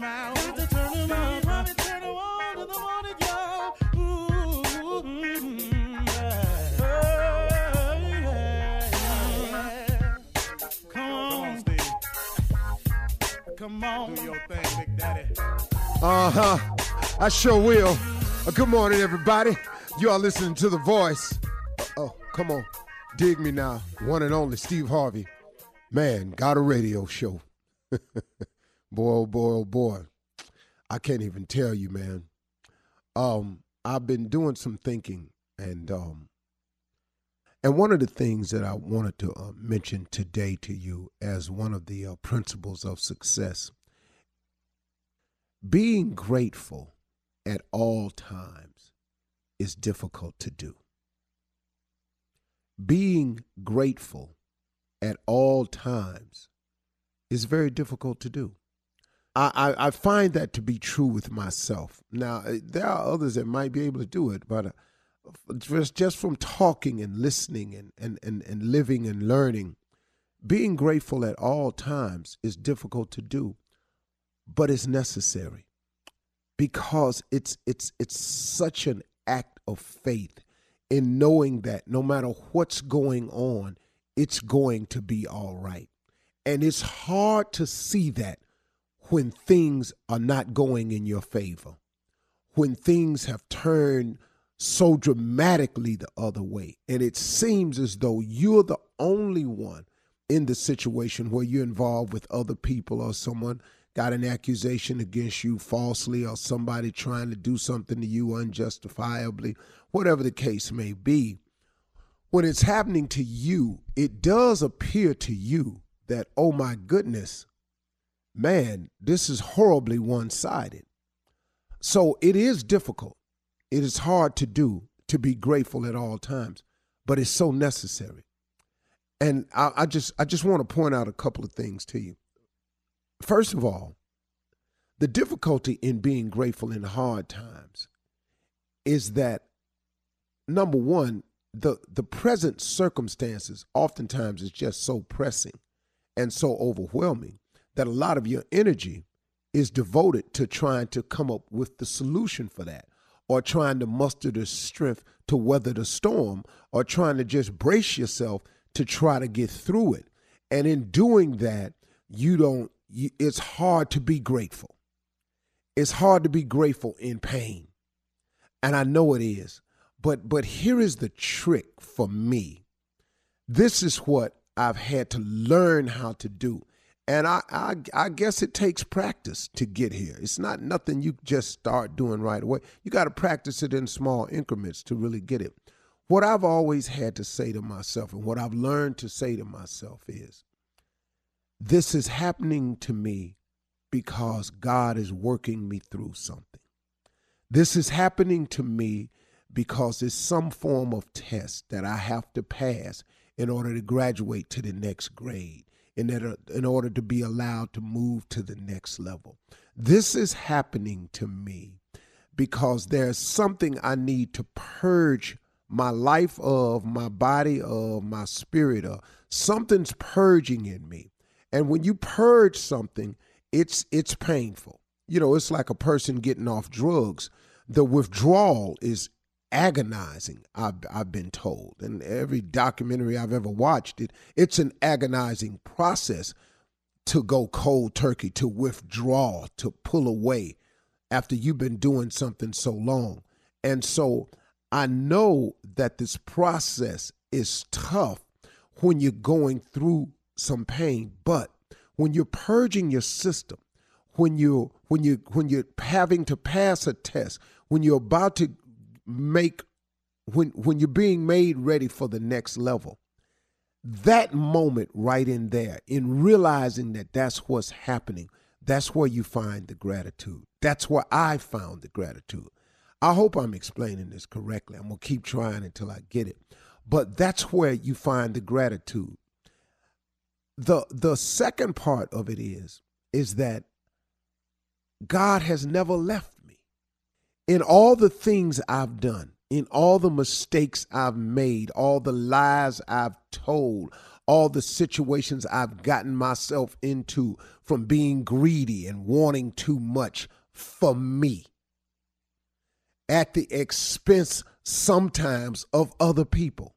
Mm. Uh huh. I sure will. Uh, good morning, everybody. You are listening to The Voice. Uh, oh, come on. Dig me now. One and only Steve Harvey. Man, got a radio show. Boy, oh boy, oh boy. I can't even tell you, man. Um, I've been doing some thinking, and um, and one of the things that I wanted to uh, mention today to you as one of the uh, principles of success being grateful at all times is difficult to do. Being grateful at all times is very difficult to do. I, I, find that to be true with myself. Now, uh, there are others that might be able to do it, but uh, just, just from talking and listening and, and, and, and living and learning, being grateful at all times is difficult to do but it's necessary because it's it's it's such an act of faith in knowing that no matter what's going on it's going to be all right and it's hard to see that when things are not going in your favor when things have turned so dramatically the other way. And it seems as though you're the only one in the situation where you're involved with other people or someone got an accusation against you falsely or somebody trying to do something to you unjustifiably, whatever the case may be, when it's happening to you, it does appear to you that, oh my goodness, man, this is horribly one sided. So it is difficult. It is hard to do to be grateful at all times, but it's so necessary. And I, I just I just want to point out a couple of things to you. First of all, the difficulty in being grateful in hard times is that number one, the the present circumstances oftentimes is just so pressing and so overwhelming that a lot of your energy is devoted to trying to come up with the solution for that or trying to muster the strength to weather the storm or trying to just brace yourself to try to get through it. And in doing that you don't you, it's hard to be grateful. It's hard to be grateful in pain. And i know it is. But but here is the trick for me. This is what i've had to learn how to do and I, I i guess it takes practice to get here. It's not nothing you just start doing right away. You got to practice it in small increments to really get it. What i've always had to say to myself and what i've learned to say to myself is this is happening to me because God is working me through something. This is happening to me because it's some form of test that I have to pass in order to graduate to the next grade, in order, uh, in order to be allowed to move to the next level. This is happening to me because there's something I need to purge my life of, my body of, my spirit of. Something's purging in me. And when you purge something, it's it's painful. You know, it's like a person getting off drugs. The withdrawal is agonizing, I've, I've been told. And every documentary I've ever watched, it it's an agonizing process to go cold turkey, to withdraw, to pull away after you've been doing something so long. And so I know that this process is tough when you're going through some pain, but when you're purging your system, when you when you when you're having to pass a test, when you're about to make when when you're being made ready for the next level, that moment right in there, in realizing that that's what's happening, that's where you find the gratitude. That's where I found the gratitude. I hope I'm explaining this correctly. I'm going to keep trying until I get it. But that's where you find the gratitude. The the second part of it is is that God has never left. In all the things I've done, in all the mistakes I've made, all the lies I've told, all the situations I've gotten myself into from being greedy and wanting too much for me at the expense sometimes of other people.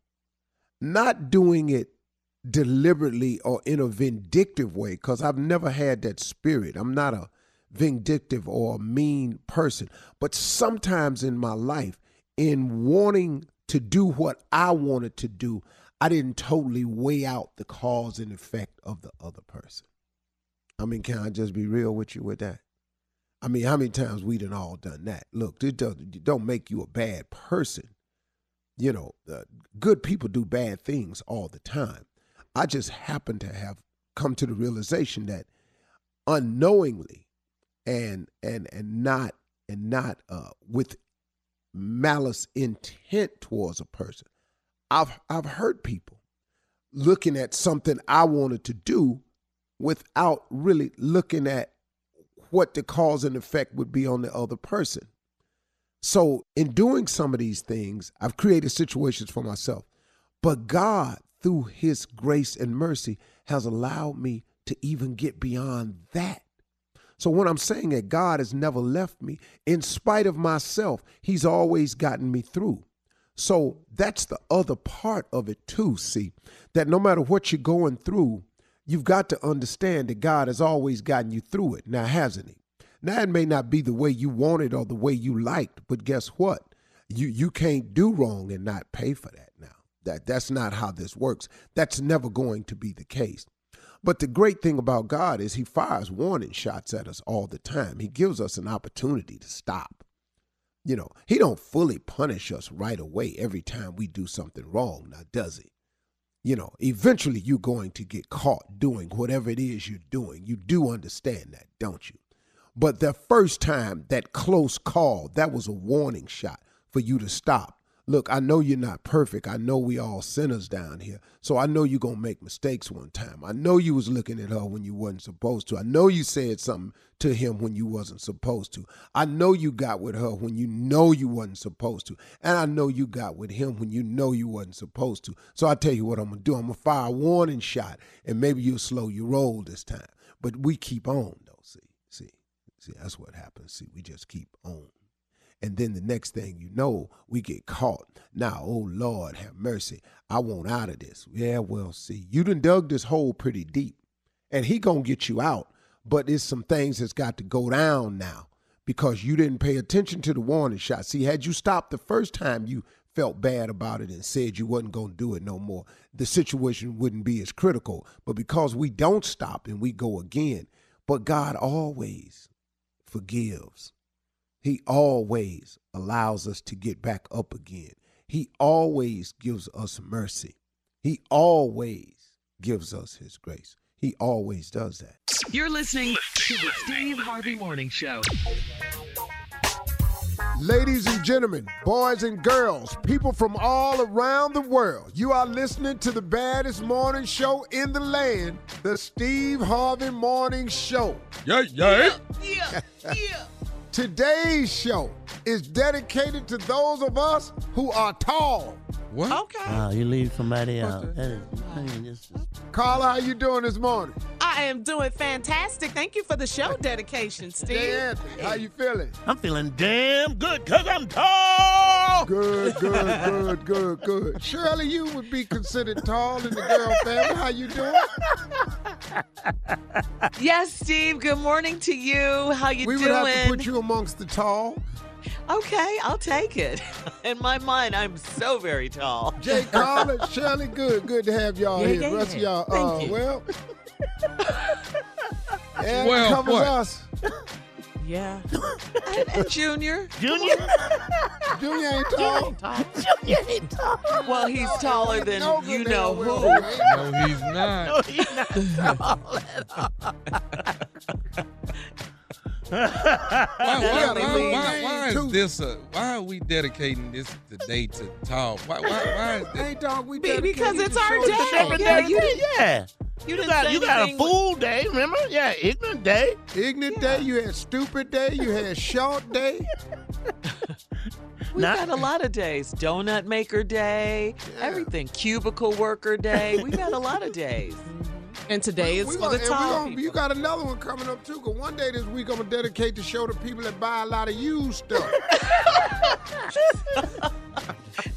Not doing it deliberately or in a vindictive way, because I've never had that spirit. I'm not a vindictive or a mean person. But sometimes in my life, in wanting to do what I wanted to do, I didn't totally weigh out the cause and effect of the other person. I mean, can I just be real with you with that? I mean, how many times we done all done that? Look, it don't, don't make you a bad person. You know, uh, good people do bad things all the time. I just happen to have come to the realization that unknowingly and and and not and not uh, with malice intent towards a person, I've I've hurt people looking at something I wanted to do without really looking at what the cause and effect would be on the other person. So, in doing some of these things, I've created situations for myself. But God, through His grace and mercy, has allowed me to even get beyond that. So, when I'm saying that God has never left me, in spite of myself, He's always gotten me through. So, that's the other part of it, too. See, that no matter what you're going through, you've got to understand that God has always gotten you through it. Now, hasn't He? Now, it may not be the way you wanted or the way you liked, but guess what? You you can't do wrong and not pay for that now. That that's not how this works. That's never going to be the case. But the great thing about God is he fires warning shots at us all the time. He gives us an opportunity to stop. You know, he don't fully punish us right away every time we do something wrong, now does he? you know, eventually you're going to get caught doing whatever it is you're doing. You do understand that, don't you? But the first time, that close call, that was a warning shot for you to stop look, I know you're not perfect. I know we all sinners down here. So I know you're gonna make mistakes one time. I know you was looking at her when you wasn't supposed to. I know you said something to him when you wasn't supposed to. I know you got with her when you know you wasn't supposed to. And I know you got with him when you know you wasn't supposed to. So I tell you what I'm gonna do. I'm gonna fire a warning shot and maybe you'll slow your roll this time. But we keep on though. See, see, see, that's what happens. See, we just keep on. And then the next thing you know, we get caught. Now, oh Lord, have mercy. I want out of this. Yeah, well, see, you done dug this hole pretty deep. And he gonna get you out. But there's some things that's got to go down now because you didn't pay attention to the warning shot. See, had you stopped the first time you felt bad about it and said you wasn't going to do it no more, the situation wouldn't be as critical. But because we don't stop and we go again, but God always forgives. He always allows us to get back up again. He always gives us mercy. He always gives us his grace. He always does that. You're listening to the Steve Harvey Morning Show. Ladies and gentlemen, boys and girls, people from all around the world, you are listening to the baddest morning show in the land, the Steve Harvey Morning Show. Yeah, yeah. Yeah, yeah. Today's show is dedicated to those of us who are tall. What? Okay. Wow, you leave somebody out. That is, I mean, this is, Carla, how you doing this morning? I am doing fantastic. Thank you for the show dedication, Steve. Hey, Anthony, how you feeling? I'm feeling damn good because I'm tall. Good, good, good, good, good. Shirley, you would be considered tall in the girl family. How you doing? Yes, Steve. Good morning to you. How you we doing? We would have to put you amongst the tall. okay, I'll take it. In my mind, I'm so very tall. Jay Carla, Shirley, good, good to have y'all Yeah, here. yeah, The rest of y'all, Thank uh, you. well, and Well, covers what? us. Yeah. And, and Junior, Junior? Junior ain't tall. Junior ain't tall. well, he's taller than No you know who. No, he's not. No, he's not tall at Why, why, gotta why, why, why is this? A, why are we dedicating this today to tall? Why, why, why is this? Ain't dog, we Be- dedicated because it's our day. the. Yeah, you. Yeah. You You got, you got a anything- fool day, remember? Yeah, ignorant day. Ignorant day, you had stupid day, you had short day. We've Not- had a lot of days. Donut maker day, Yeah. everything. Cubicle worker day. We've had a lot of days. And today is We for gonna- the and tall gonna- people. You got another one coming up too. Cause one day this week I'm gonna dedicate the show to people that buy a lot of used stuff.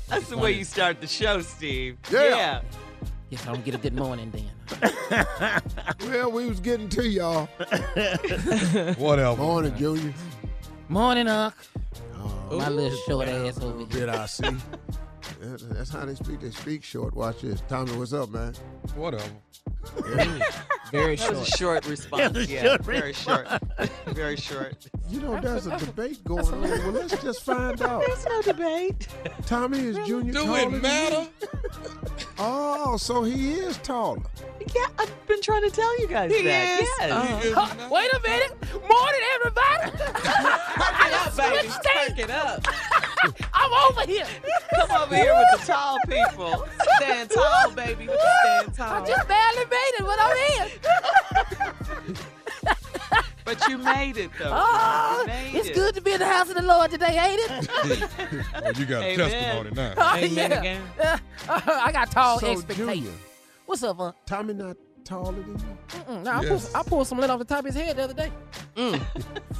That's the way you start the show, Steve. Yeah. Yes, I don't get a good morning then. well, we was getting to y'all. Whatever. Morning, Junior. Morning, Unc. Oh, My little short ass over here. bit I see. That's how they speak. They speak short. Watch this. Tommy, what's up, man? Whatever. Very That was a short. short response. was a yeah, short very short. very short. You know, there's a debate going on. Well, let's just find out. There's no debate. Tommy is Junior Do taller it matter? Oh, so he is taller. Yeah, I've been trying to tell you guys He that. is. Yes. Uh-huh. He is Huh. Wait a minute. Morning, everybody. Perk it up, baby. Switch states. Perk it up. I'm over here. Come over here with the tall people. Stand tall, baby. Stand tall. I just barely made it, but I'm in. But you made it though. Oh, made it's it. good to be in the house of the Lord today, ain't it? Well, you got a Amen. testimony now. Oh, Amen yeah. again. Uh, I got tall so expectations. Junior, What's up, Unc? Tommy not taller than you? Mm-mm, nah, I, pulled, I pulled some lint off the top of his head the other day.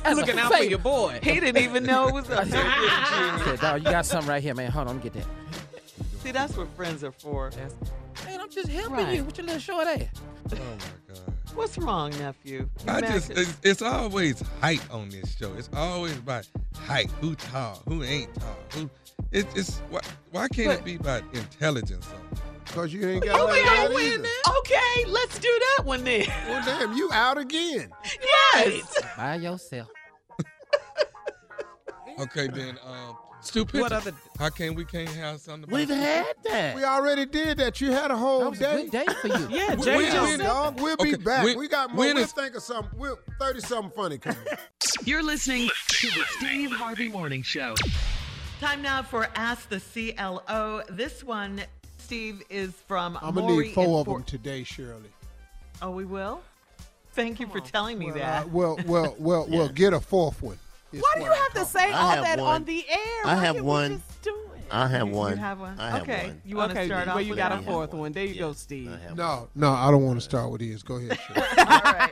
As a Looking out for your boy. He didn't even know it was up there with I said, dog, you got something right here, man. Hold on, let me get that. See, that's what friends are for. Man, I'm just helping Right. you with your little short ass. Oh my God. What's wrong, nephew? You I mad just, 'cause- it's, it's always height on this show. It's always about height. Who tall? Who ain't tall? Who? It, it's why, why can't But- it be about intelligence? Though? Because you ain't got Okay, that wait either. Okay, let's do that one then. Well, damn, you out again. Yes. By yourself. Okay, then, um, stupid. What other? How can we can't have something? We've about had that. We already did that. You had a whole That was a day. good day for you. Yeah, When- Jay when- just Dog, we'll be back. when- we got more. We'll is- think of something. We'll, 30 something funny coming. You're listening to the Steve Harvey Morning Show. Time now for Ask the CLO. This one, Steve, is from I'm going to Maury need four of them today, Shirley. Oh, we will? Thank you for telling me Well, that. I- well, well, well, well, get a fourth one. It's Why do you have to say I all have that one. on the air? I Why have can't we one. just do it? I have one. You have one? I have okay. one. You want to okay, start well, you with got that? a fourth one. There you go, Steve. I have No, no, I don't want to start with his. Go ahead, Shirley. All right.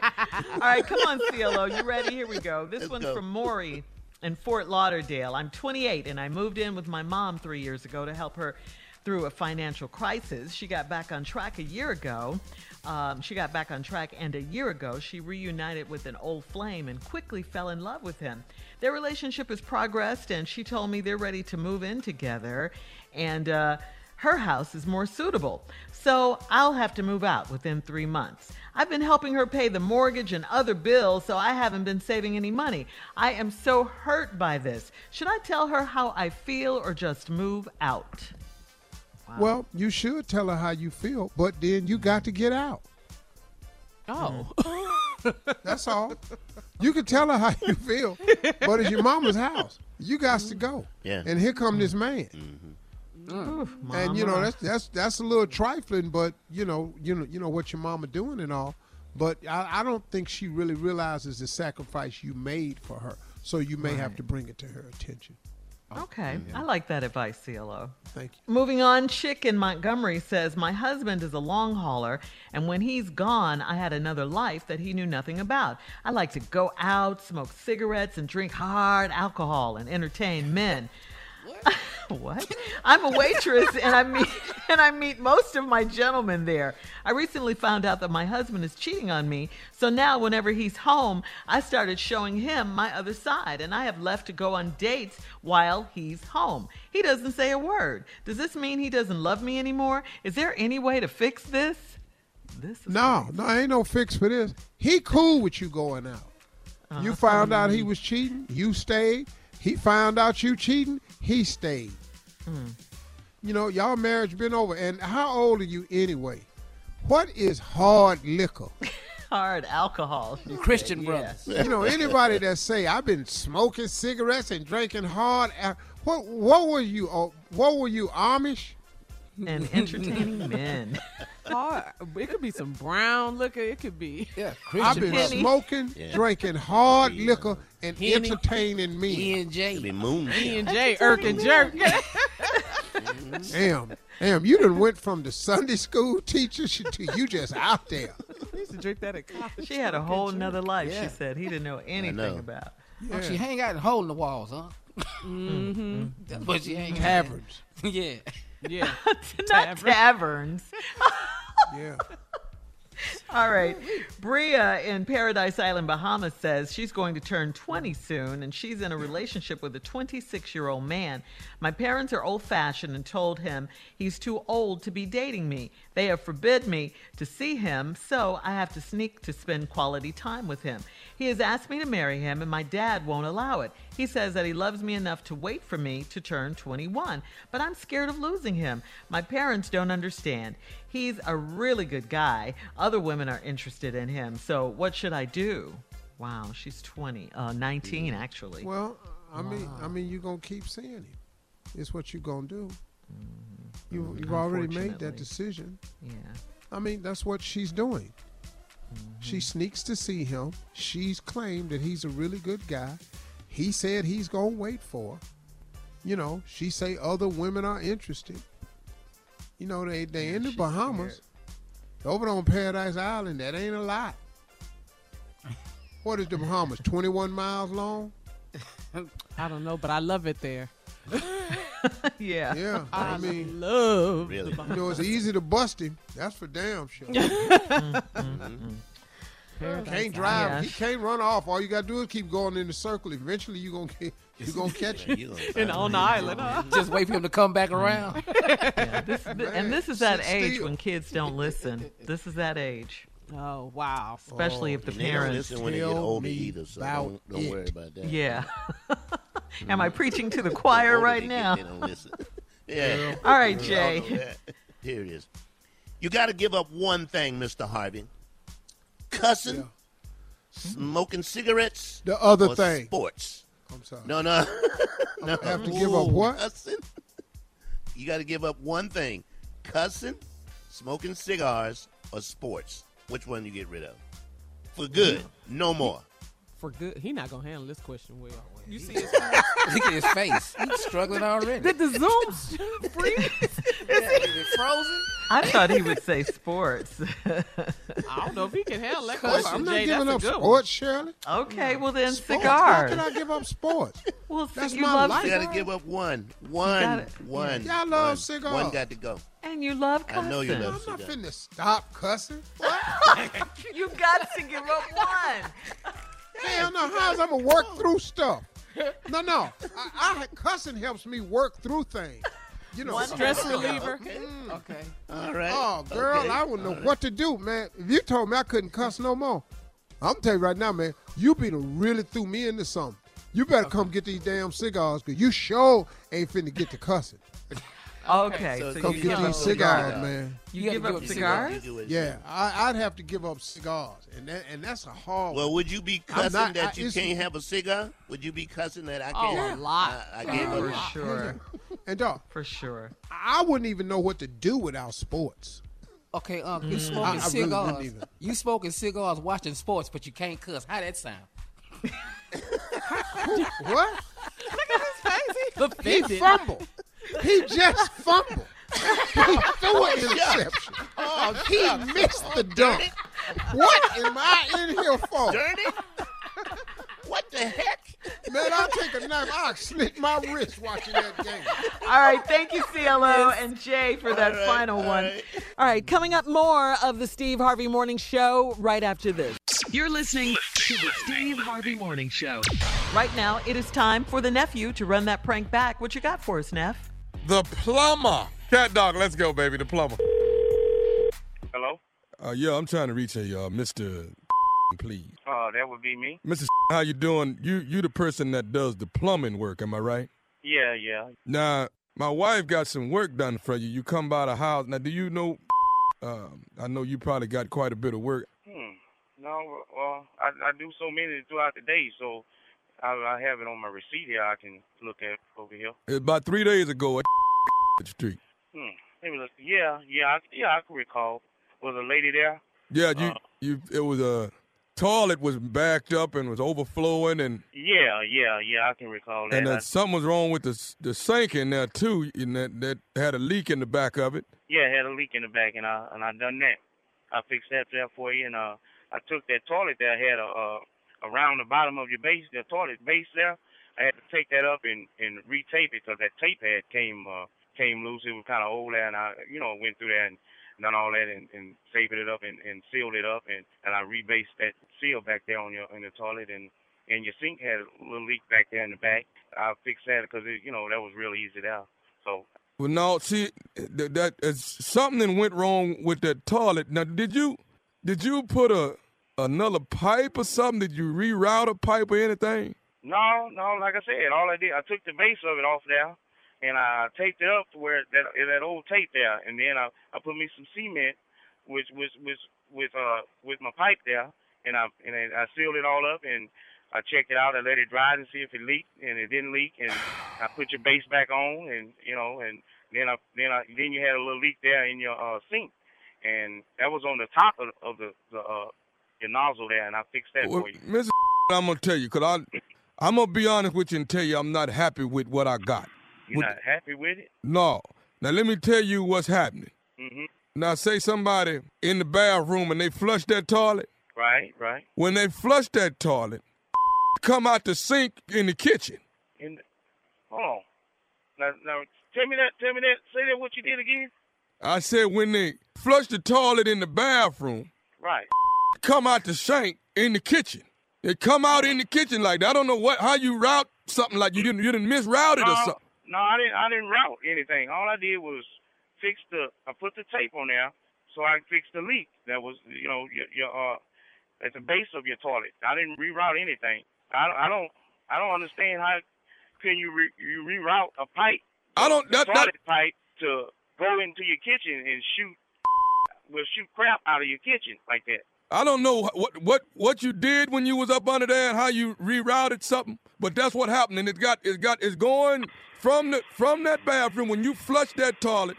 All right, come on, CLO. You ready? Here we go. This Let's one's go. from Maury in Fort Lauderdale. I'm 28 and I moved in with my mom three years ago to help her through a financial crisis. She got back on track a year ago. Um, she got back on track, and a year ago, she reunited with an old flame and quickly fell in love with him. Their relationship has progressed, and she told me they're ready to move in together. And uh, her house is more suitable. So I'll have to move out within three months. I've been helping her pay the mortgage and other bills, so I haven't been saving any money. I am so hurt by this. Should I tell her how I feel or just move out? Well, you should tell her how you feel, but then you got to get out. Oh. That's all. You can tell her how you feel, but it's your mama's house. You got to go. Yeah. And here come this man. Mm-hmm. Oof, And you know that's that's that's a little trifling, but you know you know you know what your mama doing and all. But I, I don't think she really realizes the sacrifice you made for her. So you may have to bring it to her attention. Okay, I like that advice, CLO. Thank you. Moving on, Chick in Montgomery says, My husband is a long hauler, and when he's gone, I had another life that he knew nothing about. I like to go out, smoke cigarettes, and drink hard alcohol and entertain men. what? I'm a waitress and I meet and I meet most of my gentlemen there. I recently found out that my husband is cheating on me, so now whenever he's home, I started showing him my other side and I have left to go on dates while he's home. He doesn't say a word. Does this mean he doesn't love me anymore? Is there any way to fix this? This is No, no, ain't no fix for this. He cool with you going out. Uh-huh. You found out he was cheating, you stayed. He found out you cheating, he stayed. Hmm. You know, y'all marriage been over. And how old are you anyway? What is hard liquor? hard alcohol. Christian said, brothers. You know, anybody that say I've been smoking cigarettes and drinking hard, al- what what were you? uh, What were you Amish? Yeah. And entertaining men. Hard. It could be some brown liquor. It could be. Yeah, I've been brothers. Henny. smoking, Yeah. drinking hard liquor, and Henny. entertaining me. E and It'd be moon. E and J, Irk and Jerk. Damn, damn, you done went from the Sunday school teacher sh- to you just out there. I used to drink that at college. She had a whole nother life, Yeah. she said. He didn't know anything know. about. Oh, she hang out and hole in the walls, huh? Mm-hmm. That's what she hang out. Taverns. yeah. Yeah. Not Tavern. taverns. Yeah. All right. Bria in Paradise Island, Bahamas says she's going to turn 20 soon and she's in a relationship with a 26 year old man. My parents are old fashioned and told him he's too old to be dating me. They have forbid me to see him, so I have to sneak to spend quality time with him. He has asked me to marry him and my dad won't allow it. He says that he loves me enough to wait for me to turn 21, but I'm scared of losing him. My parents don't understand. He's a really good guy. Other women are interested in him. So what should I do? Wow, she's 20, uh, 19 actually. Well, I mean, I mean, you're gonna keep seeing him. It's what you're gonna do. You, you've already made that decision. yeah. I mean, that's what she's doing. Mm-hmm. She sneaks to see him. She's claimed that he's a really good guy. He said he's gonna wait for her. You know, she say other women are interested. You know, they they in the Bahamas. Over on Paradise Island, that ain't a lot. What is the Bahamas? Twenty one miles long? I don't know, but I love it there. yeah. Yeah. I mean, Love. Really? you know, it's easy to bust him. That's for damn sure. Can't drive. Yeah. He can't run off. All you gotta do is keep going in the circle. Eventually, you gonna get you gonna catch him. You gonna And on the island, huh? Just wait for him to come back mm. around. Yeah, this, th- and this is that sit age still. when kids don't listen. This is that age, Oh, wow. especially if oh, the And they don't parents. listen when they get Tell older either, so about don't, don't worry it. about that. Yeah. Mm-hmm. Am I preaching to the choir older right now? they don't listen. yeah. All right, We all Jay. Here it is. You got to give up one thing, Mr. Harvey. Cussing, Yeah. smoking cigarettes, The other or thing. sports. I'm sorry. No, no. no. I have to give up what? Cussing. You got to give up one thing: cussing, smoking cigars, or sports. Which one you get rid of? For good, no more. For good. He not going to handle this question well. You see his face? Look at his face. He's struggling already. Did the Zoom freeze? Is it frozen? I thought he would say sports. I don't know if he can handle that question. I'm not Jay, giving up a good one. sports, Shirley. okay, well then Sports. How can I give up sports? Well, That's you my love life. You got to give up one. One. gotta- one. Y'all love one. cigars. One got to go. and you love I know you love I'm love not finna stop cussing. What? You got to give up one. Hell no, how's I'm gonna work through stuff? No, no. I, I cussing helps me work through things. You know, Stress reliever. Mm. Okay. All right. Oh, girl, Okay. I wouldn't know what to do, man. If you told me I couldn't cuss no more, I'm telling you right now, man, you be really threw me into something. You better come get these damn cigars, because you sure ain't finna get to cussing. Okay, So so, Go you get give these up cigars, cigars. man. You, You give give up up cigars? You do it. Yeah, I, I'd have to give up cigars, and that, and that's a hard. Well, would you be cussing not- that I- you can't have a cigar? Would you be cussing that I Oh, can't? Oh, a lot. I, I gave For up. sure. and dog, For sure. I wouldn't even know what to do without sports. Okay, Unc, you mm. smoking I really cigars. wouldn't even. you smoking cigars, watching sports, but you can't cuss. How that sound? What? Look at this face. The He fumbled. He just fumbled. he threw an interception. Oh, he missed the oh, dunk. What am I in here for? Dirty? what the heck? Man, I'll take a knife. I'll slit my wrist watching that game. All right, thank you, CLO and Jay, for that All right, final all one. right. All right, coming up more of the Steve Harvey Morning Show right after this. You're listening to the Steve Harvey Morning Show. Right now, it is time for the nephew to run that prank back. What you got for us, Neff? The plumber. Cat dog, let's go, baby. The plumber. Hello? Uh, yeah, I'm trying to reach a uh, Mr. Please, Uh, that would be me. Mr. How you doing? You you the person that does the plumbing work, am I right? Yeah, yeah. Now, my wife got some work done for you. You come by the house. Now, do you know? Um, I know you probably got quite a bit of work. Hmm. No, well, I, I do so many throughout the day, so I, I have it on my receipt here. I can look at over here. About three days ago at street. Hmm. Maybe look. Yeah, yeah, I, yeah. I can recall. Was a lady there? Yeah, you Uh. you. It was a toilet was backed up and was overflowing, and Yeah, yeah, yeah. I can recall that. and I- uh, something was wrong with the the sink in there too, and that that had a leak in the back of it. yeah, it had a leak in the back, and I and I done that. I fixed that there for you, and uh, I took that toilet that had a uh, around the bottom of your base, the toilet base there. I had to take that up and and retape it because that tape had came uh, came loose. It was kind of old there, and I you know went through there and done all that and, and taped it up and, and sealed it up, and and I rebased that seal back there on your in the toilet, and and your sink had a little leak back there in the back. I fixed that because you know that was real easy there. So Well, no, see that, that is something went wrong with that toilet. Now, did you did you put a another pipe or something? Did you reroute a pipe or anything? No, no, like I said, all I did, I took the base of it off there, and I taped it up to where that that old tape there, and then I I put me some cement, which was with with uh with my pipe there, and I and I sealed it all up, and I checked it out, I let it dry and see if it leaked, and it didn't leak, and I put your base back on, and you know, and then I then I then you had a little leak there in your uh sink, and that was on the top of, of the the uh your nozzle there, and I fixed that Well, for you. Mr. I'm gonna tell you, cause I I'm gonna be honest with you and tell you I'm not happy with what I got. You're With- not happy with it? No. Now let me tell you what's happening. Mm-hmm. Now say somebody in the bathroom and they flush that toilet. Right, right. When they flush that toilet, come out the sink in the kitchen. In the, hold on. Now, now, tell me that. Tell me that. Say that. What you did again? I said when they flush the toilet in the bathroom, Right. come out the sink in the kitchen. They come out in the kitchen like that. I don't know what how you route something like you didn't you didn't misroute it or something. no, I didn't. I didn't route anything. All I did was fix the. I put the tape on there so I fixed the leak that was, you know, your, your uh, at the base of your toilet. I didn't reroute anything. I don't. I don't. I don't understand how can you re, you reroute a pipe, I don't that, that toilet pipe, to go into your kitchen and shoot, will shoot crap out of your kitchen like that. I don't know what what what you did when you was up under there and how you rerouted something, but that's what happened. And it got it got it's going from the from that bathroom when you flush that toilet.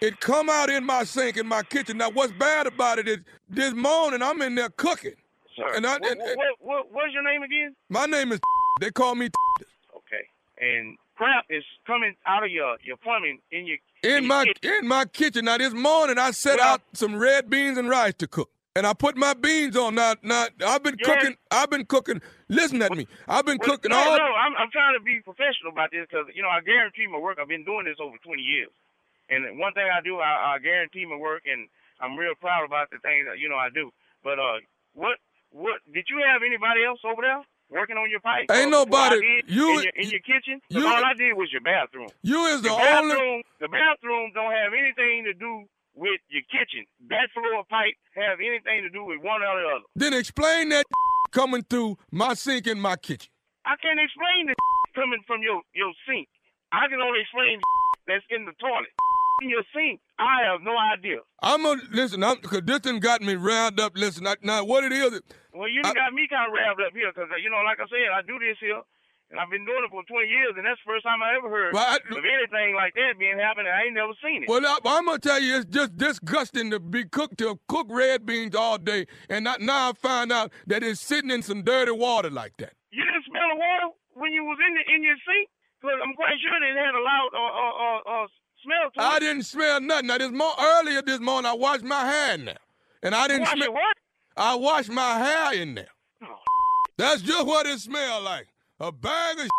It come out in my sink in my kitchen. Now what's bad about it is this morning I'm in there cooking. Sir, And I- what, and- what, what, what, what's your name again? My name is they call me Okay. And crap is coming out of your, your plumbing in your in your my kitchen. in my kitchen. Now this morning I set Well- out some red beans and rice to cook. And I put my beans on. Now, now I've been Yeah. cooking. I've been cooking. Listen at me. I've been Well, cooking no, all. no, I'm, I'm trying to be professional about this because you know I guarantee my work. I've been doing this over 20 years, and one thing I do, I, I guarantee my work, and I'm real proud about the things that you know I do. But uh, what what did you have anybody else over there working on your pipe? Ain't nobody- you- in your, in your kitchen. you- all I did was your bathroom. You is the The only. bathroom, the bathroom don't have anything to do with your kitchen. That floor pipe have anything to do with one or the other. Then explain that coming through my sink in my kitchen. I can't explain the coming from your your sink. I can only explain that's in the toilet in your sink. I have no idea. I'm gonna listen. I'm because this done got me round up. Listen, I, now what it is? Well, you done got me kind of wrapped up here because, uh, you know, like I said, I do this here. And I've been doing it for 20 years, and that's the first time I ever heard Well, I- of anything like that being happening. I ain't never seen it. Well, I, I'm gonna tell you, it's just disgusting to be cooked to cook red beans all day, and not, now I find out that it's sitting in some dirty water like that. You didn't smell the water when you was in the, in your sink? Because I'm quite sure it had a loud uh, uh, uh, uh, smell to it. I didn't smell nothing. Now this mo- earlier this morning, I washed my hair in there, and I didn't smell. what? I washed my hair in there. Oh, That's just what it smelled like. A bag of.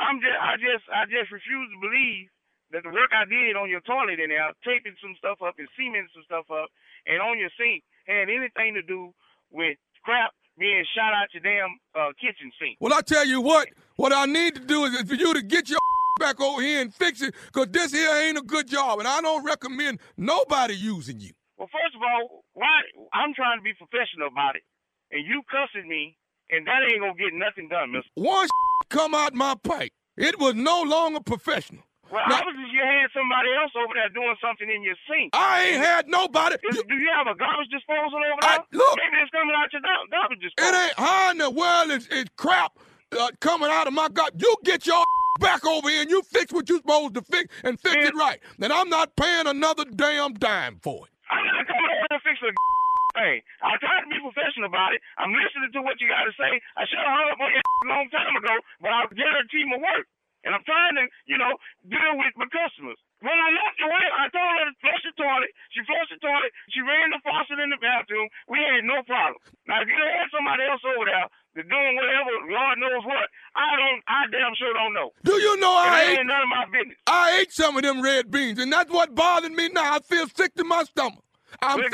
I'm just, I just, I just refuse to believe that the work I did on your toilet in there, taping some stuff up and cementing some stuff up, and on your sink had anything to do with crap being shot out your damn uh, kitchen sink. Well, I tell you what. What I need to do is for you to get your back over here and fix it, cause this here ain't a good job, and I don't recommend nobody using you. Well, first of all, why? I'm trying to be professional about it, and you cussing me, and that ain't gonna get nothing done, Mister. Once come out my pipe, it was no longer professional. Well, Now- obviously you had somebody else over there doing something in your sink. I ain't had nobody. Do, do you have a garbage disposal over I- there? look. Maybe it's coming out your gar- garbage It ain't how in the world is, is crap uh, coming out of my gut. You get your back over here and you fix what you're supposed to fix and fix it right. Then I'm not paying another damn dime for it. I'm not coming over to fix the thing. I try to be professional about it. I'm listening to what you got to say. I should have hung up on you a long time ago, but I guarantee my work. And I'm trying to, you know, deal with my customers. When I left away, I told her to flush the toilet. She flushed the toilet. She ran the faucet in the bathroom. We had no problem. Now, if you had somebody else over there that's doing whatever, Lord knows what, I don't, I damn sure don't know. Do you know I ate, ain't none of my business. I ate some of them red beans, and that's what bothered me now. I feel sick to my stomach. I'm Well,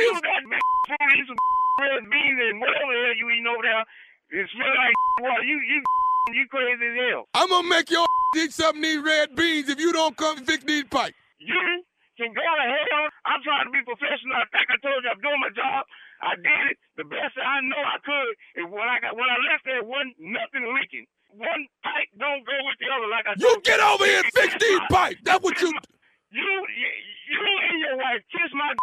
if feel you got big food, eat some red beans and whatever the hell you eating over there, it smell like water. You, you, you crazy as hell. I'm gonna make your eat some of these red beans if you don't come fix these pipes. You can go to hell. I'm trying to be professional. I think I told you I'm doing my job. I did it the best that I know I could. And when I got, when I left there, wasn't nothing leaking. One pipe don't go with the other like I You get over here and fix these pipes. That's what you. You, you, you and your wife kiss my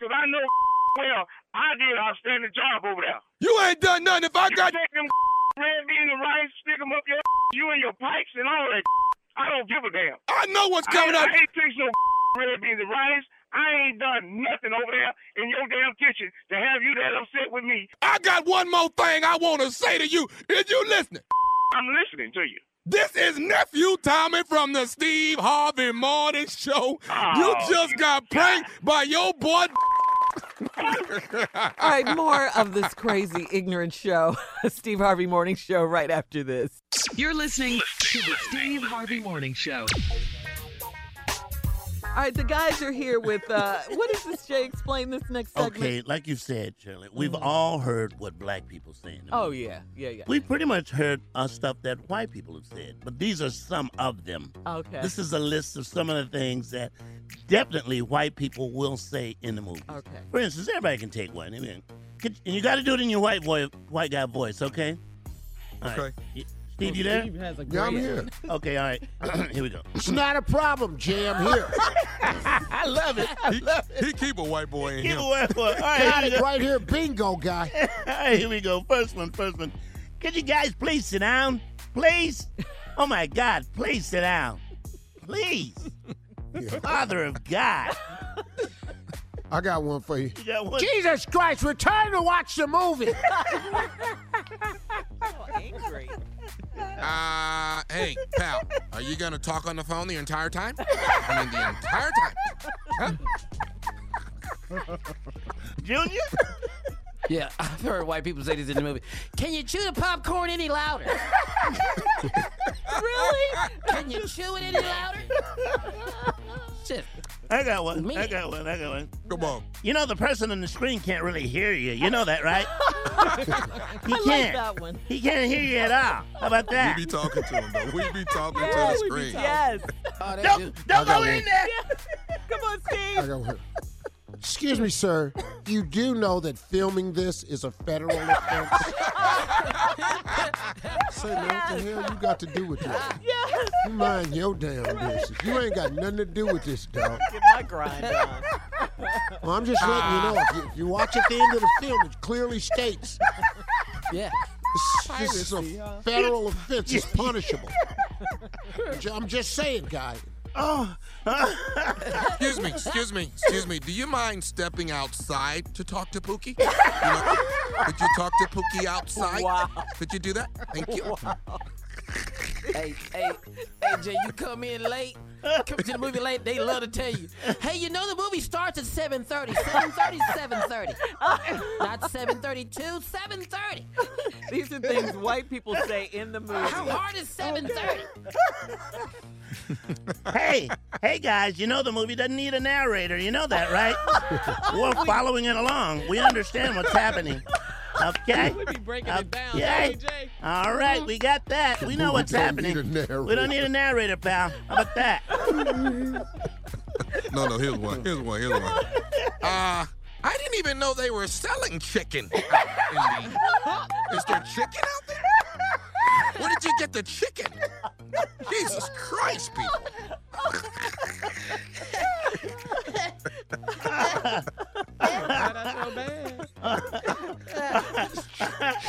because I know well I did an outstanding job over there. You ain't done nothing. If I You got take them red beans and rice, stick them up your you and your pipes and all that. I don't give a damn. I know what's coming I, out. I ain't fixed no red beans and rice. I ain't done nothing over there in your damn kitchen to have you that upset with me. I got one more thing I want to say to you. Is you listening? I'm listening to you. This is nephew Tommy from the Steve Harvey Morning Show. you Oh, just got pranked by your boy. All right, more of this crazy, ignorant show, Steve Harvey Morning Show, right after this. You're listening to the Steve Harvey Morning Show. All right, the guys are here with, uh, what is this, Jay? Explain this next segment. Okay, like you said, Shirley, we've all heard what black people say. in the Oh, movie. yeah, yeah, yeah. We pretty much heard uh, stuff that white people have said, but these are some of them. Okay. This is a list of some of the things that definitely white people will say in the movie. Okay. For instance, everybody can take one. I mean, and you got to do it in your white boy, white guy voice, okay? All right. Okay. Y- Steve, you there? Steve has a Yeah, I'm here. Okay, all right. here we go. It's not a problem, Jay. I'm here. I love it. I He, love it. he keep a white boy in Give him. away for it. All right, Got here it go. right here. Bingo, guy. All right, here we go. First one, first one. Could you guys please sit down? Please? Oh my God, please sit down. Please. Father of God. I got one for you. You got one? Jesus Christ, return to watch the movie. So oh, angry. Uh, hey, pal, are you gonna talk on the phone the entire time? I mean, the entire time. Huh? Junior? Yeah, I've heard white people say this in the movie. Can you chew the popcorn any louder? really? Can you chew it any louder? Shit. I got one. Me. I got one. I got one. Come on. You know the person on the screen can't really hear you. You know that, right? he I can't. that one. He can't hear you at all. How about that? We be talking to him, though. We be talking to the screen. yes. Oh, that Don't, dude. don't I got go in one. there. Come on, Steve. I Steve. got one. Excuse me, sir. You do know that filming this is a federal offense? Say, man, what the hell you got to do with this? Yes. You mind your damn business. You ain't got nothing to do with this, dog. Get my grind on. Well, I'm just letting you know. If you, if you watch at the end of the film, it clearly states Yeah. this, this is a federal offense. It's punishable. I'm just saying, guy. Oh, Excuse me, excuse me, excuse me. Do you mind stepping outside to talk to Pookie? You know, could you talk to Pookie outside? Wow. Could you do that? Thank you. Hey, hey, hey, Jay, you come in late, come to the movie late, they love to tell you, hey, you know the movie starts at 7.30. 7.30, 7.30. Not 7.32, 7.30. These are things white people say in the movie. How hard is 7.30? hey, hey guys, you know the movie doesn't need a narrator. You know that, right? We're following it along. We understand what's happening. Okay? We be breaking it down, Okay. don't we, Jay? All right, we got that. We know what's happening. need a narrator. We don't need a narrator, pal. How about that? No, no, here's one. Here's one. Here's one. Uh, I didn't even know they were selling chicken. out in the- Is there chicken out there? Where did you get the chicken? Jesus Christ, people.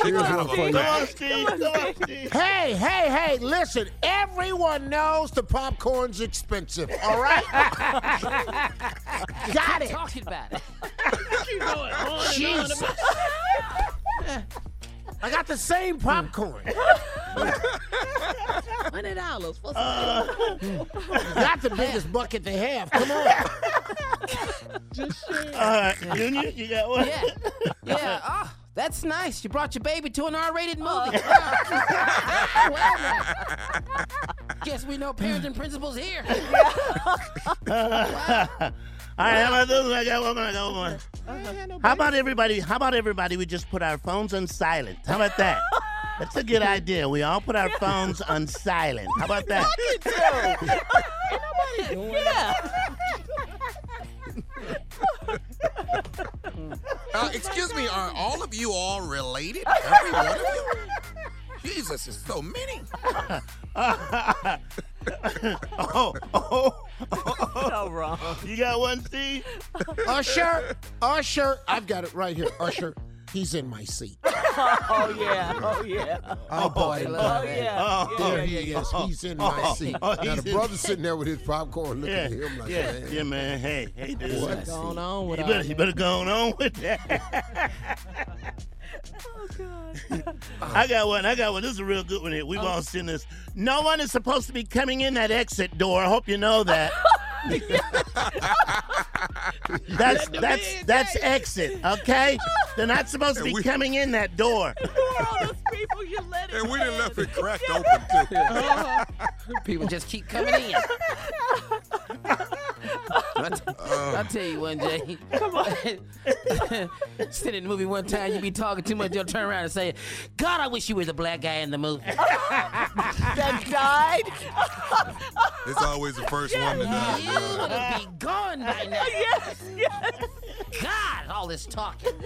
Here's one for you. Come on, Steve. Come on, Steve. Hey, hey, hey, listen. Everyone knows the popcorn's expensive, all right? Got it. Talking about it. Keep going on and on Jesus. about- I got the same popcorn. Hundred dollars. What's uh, Got the biggest bucket they have. Come on. All right, Junior, you got one? Yeah, yeah. Oh, that's nice. You brought your baby to an R-rated movie. Uh. well. Guess we know parents and principals here. All right, how about this one? I got one. I got one. How about everybody? How about everybody? We just put our phones on silent. How about that? That's a good idea. We all put our phones on silent. How about that? Yeah. Uh, excuse me, are all of you all related? Every one of you? Jesus, it's so many. oh, oh, So wrong. you got one, Steve? Usher, Usher. I've got it right here. Usher, he's in my seat. Oh, oh, oh yeah. Oh yeah. Oh, boy. Oh yeah. Oh, yeah, There yeah, he yeah. is. He's in my Oh, seat. oh, now, he's the in- brother's sitting there with his popcorn looking Yeah, at him like, yeah, man. yeah, man. Hey, hey, dude. What's going on You with better, you better go on with that. Oh god. I got one. I got one. This is a real good one here. We've oh. all seen this. No one is supposed to be coming in that exit door. I hope you know that yeah. that's that's that's exit. Okay, they're not supposed to be we- coming in that door. Who are all those people you let in? And we done left it cracked open, too. Uh-huh. People just keep coming in. I'll, t- I'll tell you one, Jay. Come on. Sitting in the movie one time, you be talking too much, you'll turn around and say, God, I wish you were the black guy in the movie. that died. It's always the first one to die. You would have be gone by now. Yes. Yes. God, all this talking.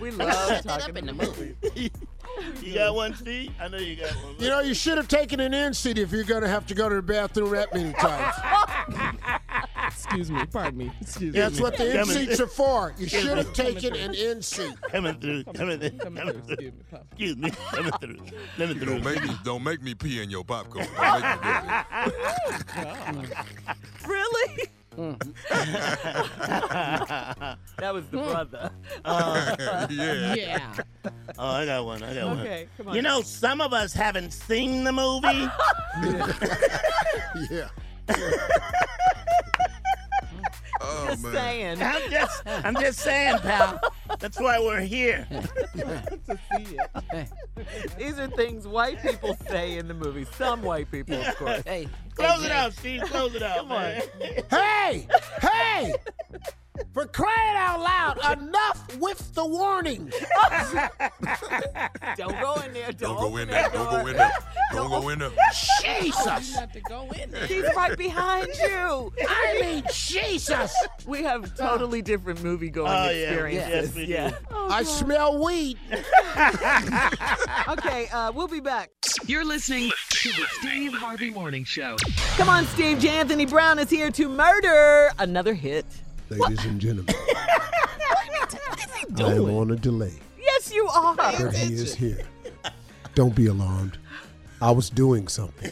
We I love got talking up in the movie. You got one, Steve? I know you got one. You know, you should have taken an in seat if you're going to have to go to the bathroom that many times. Excuse me. Pardon me. Excuse me. That's me. what the in Coming- seats are for. You should have taken an in seat. Coming through. Coming through. Coming through. Excuse me. Papa. Excuse me. Coming through. Coming through. Don't make me, don't make me pee in your popcorn. Don't make me do it. Oh, really? Mm. that was the mm. brother. yeah. Yeah. Oh, I got one. I got one. Okay, come on. You know, some of us haven't seen the movie. Yeah. Oh, Just man. saying. I'm just, I'm just saying, pal. That's why we're here. to see it. These are things white people say in the movie. Some white people, of course. Hey, Close hey, it Jay. out, Steve. Close it out, Come on. Hey! Hey! For crying out loud, enough with the warnings. Don't go in there. Don't, Don't go in that there. Don't go in there. Don't go in there. Jesus. You have to go in there. He's right behind you. I mean, Jesus. We have totally different movie going Oh, yeah. experiences. Yes, we yeah. do. I smell weed. Okay, uh, we'll be back. You're listening to the Steve Harvey Morning Show. Come on, Steve. J. Anthony Brown is here to murder another hit. Ladies and gentlemen, I am on a delay, Yes, you are. but he is here. Don't be alarmed. I was doing something.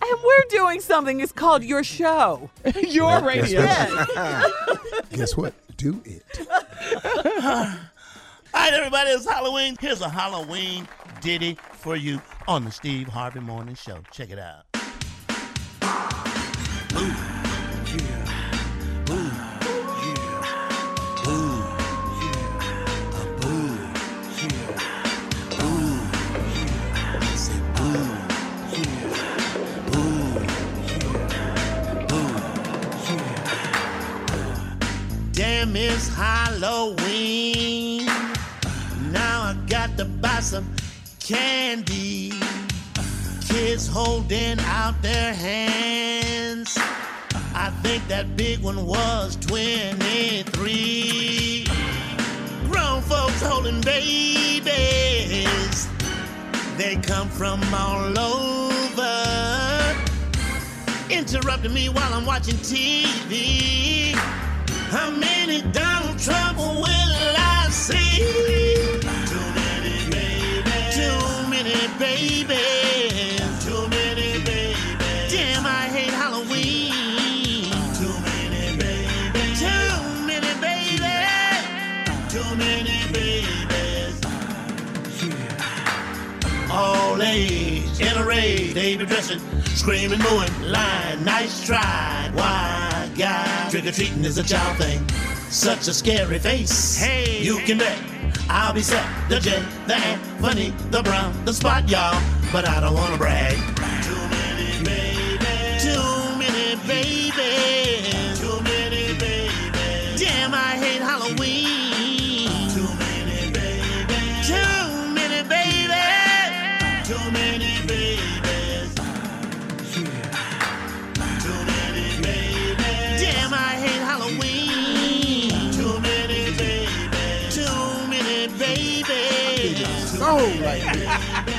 And we're doing something. It's called Your Show. Your radio. Yes. Guess what? Do it. All right, everybody, it's Halloween. Here's a Halloween ditty for you on the Steve Harvey Morning Show. Check it out. Damn, it's Halloween. Now I got to buy some candy. Kids holding out their hands. I think that big one was 23. Grown folks holding babies. They come from all over. Interrupting me while I'm watching TV. How many Donald will I see? Too many. Too many. Too many. Damn, I hate Halloween. Too many. Too many. Too many babies. All in a they be dressing, screaming, mooing, lying. Nice try, why, guy? Trick or treating is a child thing. Such a scary face. Hey, you can bet I'll be set. The J, the Anthony, the Brown, the Spot, y'all. But I don't wanna brag. Too many babies. Too many babies. Too many babies. Damn, I hate Halloween.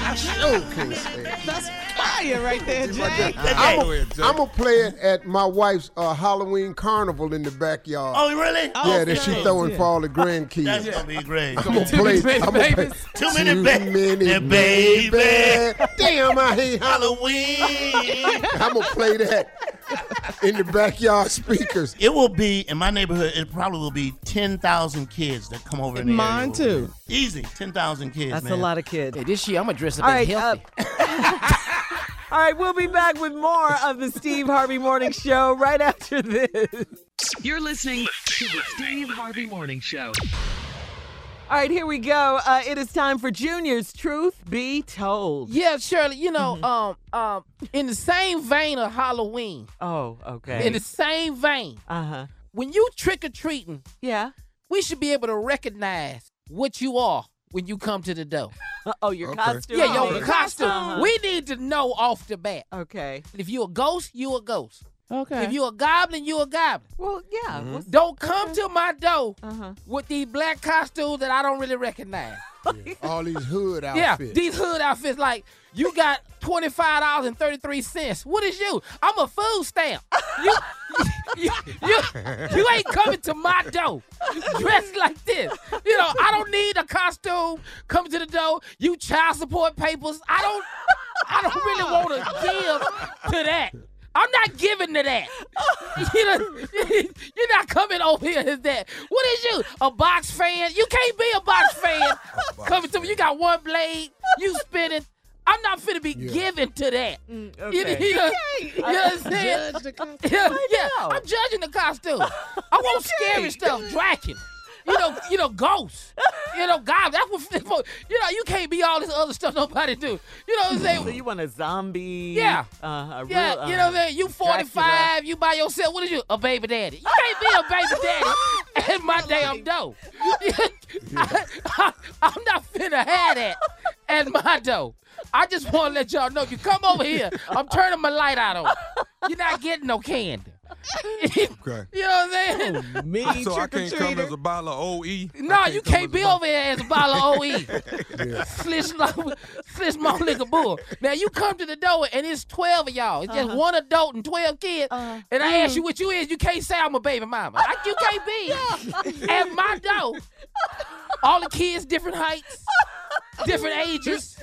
I sure can't stand it. That's fire right there, Jay. I'm Go ahead, Jay. gonna play it at my wife's uh, Halloween carnival in the backyard. Oh, really? yeah, that she throwing for all the grandkids. That's gonna be great. I'm gonna play. many I'm gonna play. babies. Too many Too ba- many baby. baby. Damn, I hate Halloween. I'm gonna play that in the backyard speakers. It will be in my neighborhood. It probably will be ten thousand kids that come over. In the Mine area. too. Easy, ten thousand kids. That's man. a lot of kids. Hey, this year I'm gonna dress up All as right, uh, healthy. All right, we'll be back with more of the Steve Harvey Morning Show right after this. You're listening to the Steve Harvey Morning Show. All right, here we go. Uh, it is time for Junior's Truth Be Told. Yeah, Shirley. You know, um, um, in the same vein of Halloween, Oh, okay. in the same vein, Uh huh. when you trick or treating, Yeah. we should be able to recognize what you are when you come to the door. Oh, your Okay. costume. Yeah, Oh, your costume. Uh-huh. We need to know off the bat. Okay. If you a ghost, you a ghost. Okay. If you a goblin, you a goblin. Well, yeah. what's- Don't come to my door Uh-huh. with these black costumes that I don't really recognize. All these hood outfits. Yeah, these hood outfits like you got twenty five dollars and thirty three cents. What is you? I'm a food stamp. You, you, you, you ain't coming to my door dressed like this. You know, I don't need a costume coming to the door. You child support papers. I don't. I don't really want to give to that. I'm not giving to that. You know, you're not coming over here as that. What is you? A box fan? You can't be a box fan coming to me. You got one blade. You spinning. I'm not finna be giving to that. Mm, you, okay. you know, you know what I'm saying? Judge the costume. Yeah, yeah, know. I'm judging the costume. I want scary stuff, Draken. You know, you know, ghosts. You know, God, that's what. You know, you can't be all this other stuff nobody do. You know what I'm saying? So you want a zombie? Yeah. Uh, a Yeah, real, you uh, know what I'm saying? You 45, you by yourself. What is you? A baby daddy. You can't be a baby daddy at my damn door. I, am not finna have that and my dough. I just want to let y'all know. You come over here. I'm turning my light out on. You're not getting no candy. Okay. You know what I'm saying? Oh, me, so I can't come trick-or-treater. as a bottle of OE. No, I you can't be over here as a bottle of OE. Schlitz, Schlitz malt liquor bull. Now you come to the door and it's twelve of y'all. It's just Uh-huh. one adult and twelve kids. and I ask you what you is, you can't say I'm a baby mama. Like you can't be at my door. All the kids different heights, different ages.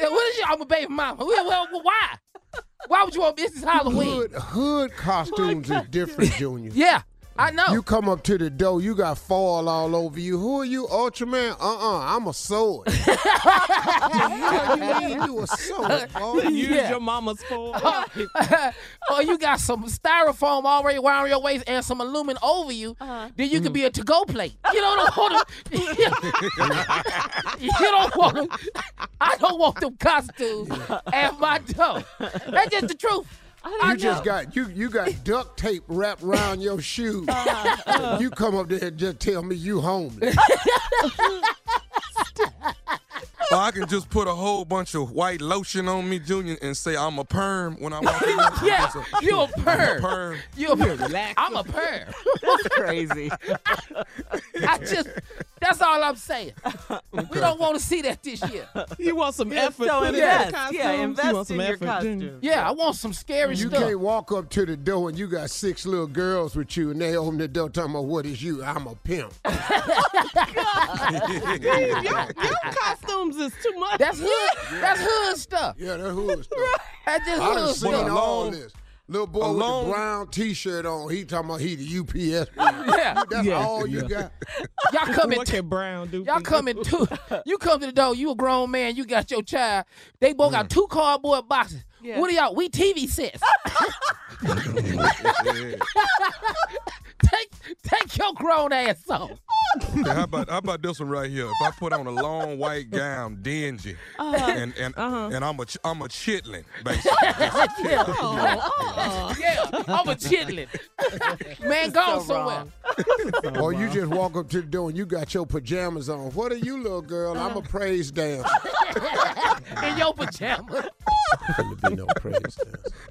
And What is you? I'm a baby mama. Well, well, well, why? Why would you want this is Halloween? Hood, hood costumes is different, Junior. Yeah, I know. You come up to the door, you got fall all over you. Who are you, Ultraman? Uh-uh, I'm a sword. What you mean you a sword, uh, boy? Use Yeah. your mama's phone. or oh, you got some styrofoam already around your waist and some aluminum over you, uh-huh. then you could be a mm. to-go plate. You don't want to. you don't want them. I don't want them costumes at my door. That's just the truth. You just got you you got duct tape wrapped around your shoes. you come up there and just tell me you homeless. Or I can just put a whole bunch of white lotion on me, Junior, and say I'm a perm when I walk in. Yeah, Just you a I'm perm. perm. You a perm. I'm a perm. That's crazy. I just. That's all I'm saying. We don't want to see that this year. You want some Yeah, effort? so put in invest. the? Yeah, You invest want some in your costume. Yeah, I want some scary You stuff. can't walk up to the door and you got six little girls with you and they open the door talking about what is you? I'm a pimp. Steve, your, your costumes is too much. That's hood. That's hood stuff. Yeah, that's hood stuff. That's just I done hood seen stuff. all Alone- this. Little boy alone- with the brown T-shirt on. He talking about he the UPS. Yeah. That's Yeah, all you yeah. got. Y'all coming? in. What can Brown do? Y'all coming come in two. You come to the door. You a grown man. You got your child. They both Mm. got two cardboard boxes. Yeah. What are y'all? We TV sets. take take your grown ass off. Yeah, how about how about this one right here? If I put on a long white gown, dingy, uh-huh. and and uh-huh. and I'm a ch- I'm a chitlin, basically. yeah. Oh, oh. yeah, I'm a chitlin. Man, go So somewhere. wrong. Or you just walk up to the door and you got your pajamas on. What are you, little girl? I'm a uh-huh. praise dancer. In your pajamas. Couldn't be no praise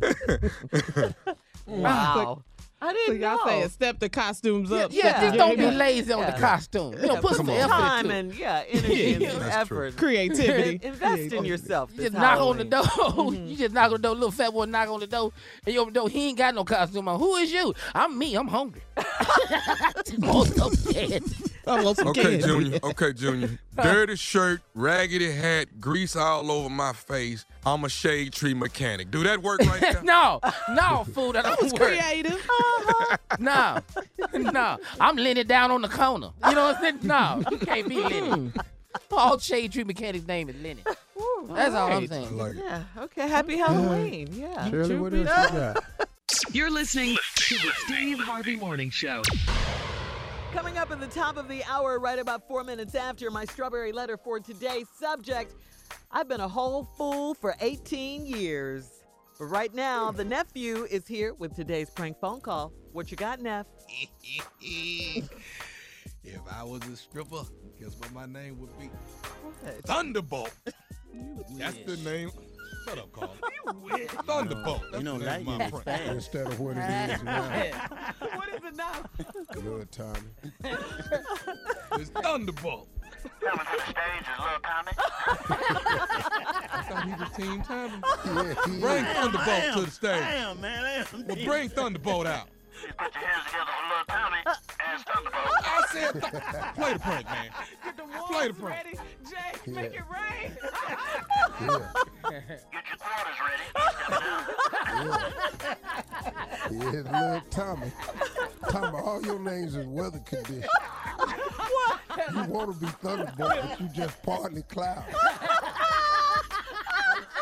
dancer. Wow. I didn't y'all know. saying step the costumes up. Yeah, just don't be Yeah. lazy on Yeah. the costume. You know, put some on. effort Time into it. and yeah, energy and Yeah, some that's true. effort. Creativity. Invest in yourself. You This just knock on the Halloween. door. Mm-hmm. You just knock on the door. Little fat boy knock on the door. And you open the door. He ain't got no costume on. Who is you? I'm me. I'm hungry. Want some candy. I want some Okay, candy. Junior. Okay, Junior. Dirty shirt, raggedy hat, grease all over my face. I'm a shade tree mechanic. Do that work right there? no, no, fool. That don't work. Creative. No, no. I'm leaning down on the corner. You know what I'm saying? No, you can't be Lenny. Hmm. All shade tree mechanics' name is Lenny. That's all I'm saying. Like, Yeah. Okay. Happy Halloween. Yeah. Shirley, what else you got? You're listening to the Steve Harvey Morning Show. Coming up at the top of the hour, right about four minutes after my strawberry letter for today's subject. I've been a whole fool for 18 years. But right now, the nephew is here with today's prank phone call. What you got, Neff? if I was a stripper, guess what my name would be? What? Thunderbolt. That's the name. Shut up, Carl. Thunderbolt. You know, the name my is prank. fast. Instead of what it is now. what is it now? Good Tommy. It's Thunderbolt. Coming to the stage is Lil Tommy. I thought he was Team Tommy. Yeah, Bring is. Thunderbolt to the stage. Damn, man. I am Well, bring Thunderbolt out. You put your hands together for Lil Tommy uh, as Thunderbolt. Uh, I said, th- play the prank, man. Get the Play the prank. ready. Jay, make it rain. Yeah. Get your quarters ready. He's coming out. Yeah, little Tommy. Tommy, all your names is weather condition. You want to be Thunderbolt, but you just partly cloud.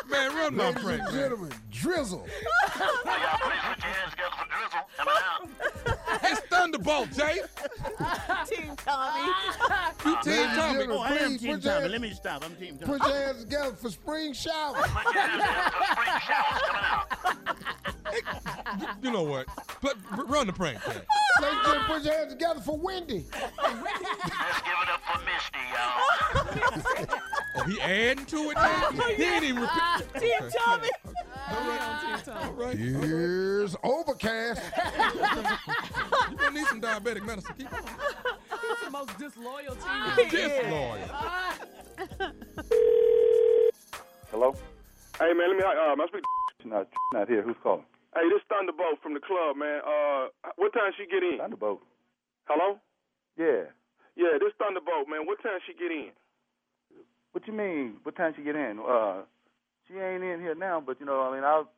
Man, run my Ladies prank, and man. gentlemen, drizzle. Now, y'all please put your hands together for Drizzle. Coming out. It's Thunderbolt, Jay. Team Tommy. You Team Ladies and Tommy. gentlemen, Oh, I am please Team put your, Tommy. hands, Let me stop. I'm Team Tommy. put your hands together for spring shower. Put your hands together for spring showers. You know what? Put, r- run the prank, man. Ladies and gentlemen, put your hands together for Wendy. Let's give it up for Misty, y'all. Oh, he adding to it now? he ain't even repeat. Team Tommy. All right. Here's Overcast. You gonna need some diabetic medicine. Keep on. He's the most disloyal team. Disloyal. Hello? Hey, man, let me, uh, I speak not, not here. Who's calling? Hey, this Thunderbolt from the club, man. Uh, what time she get in? Thunderbolt. Hello? Yeah. Yeah, this Thunderbolt, man. What time she get in? What you mean? What time she get in? Uh, she ain't in here now, but you know, I mean, I'll.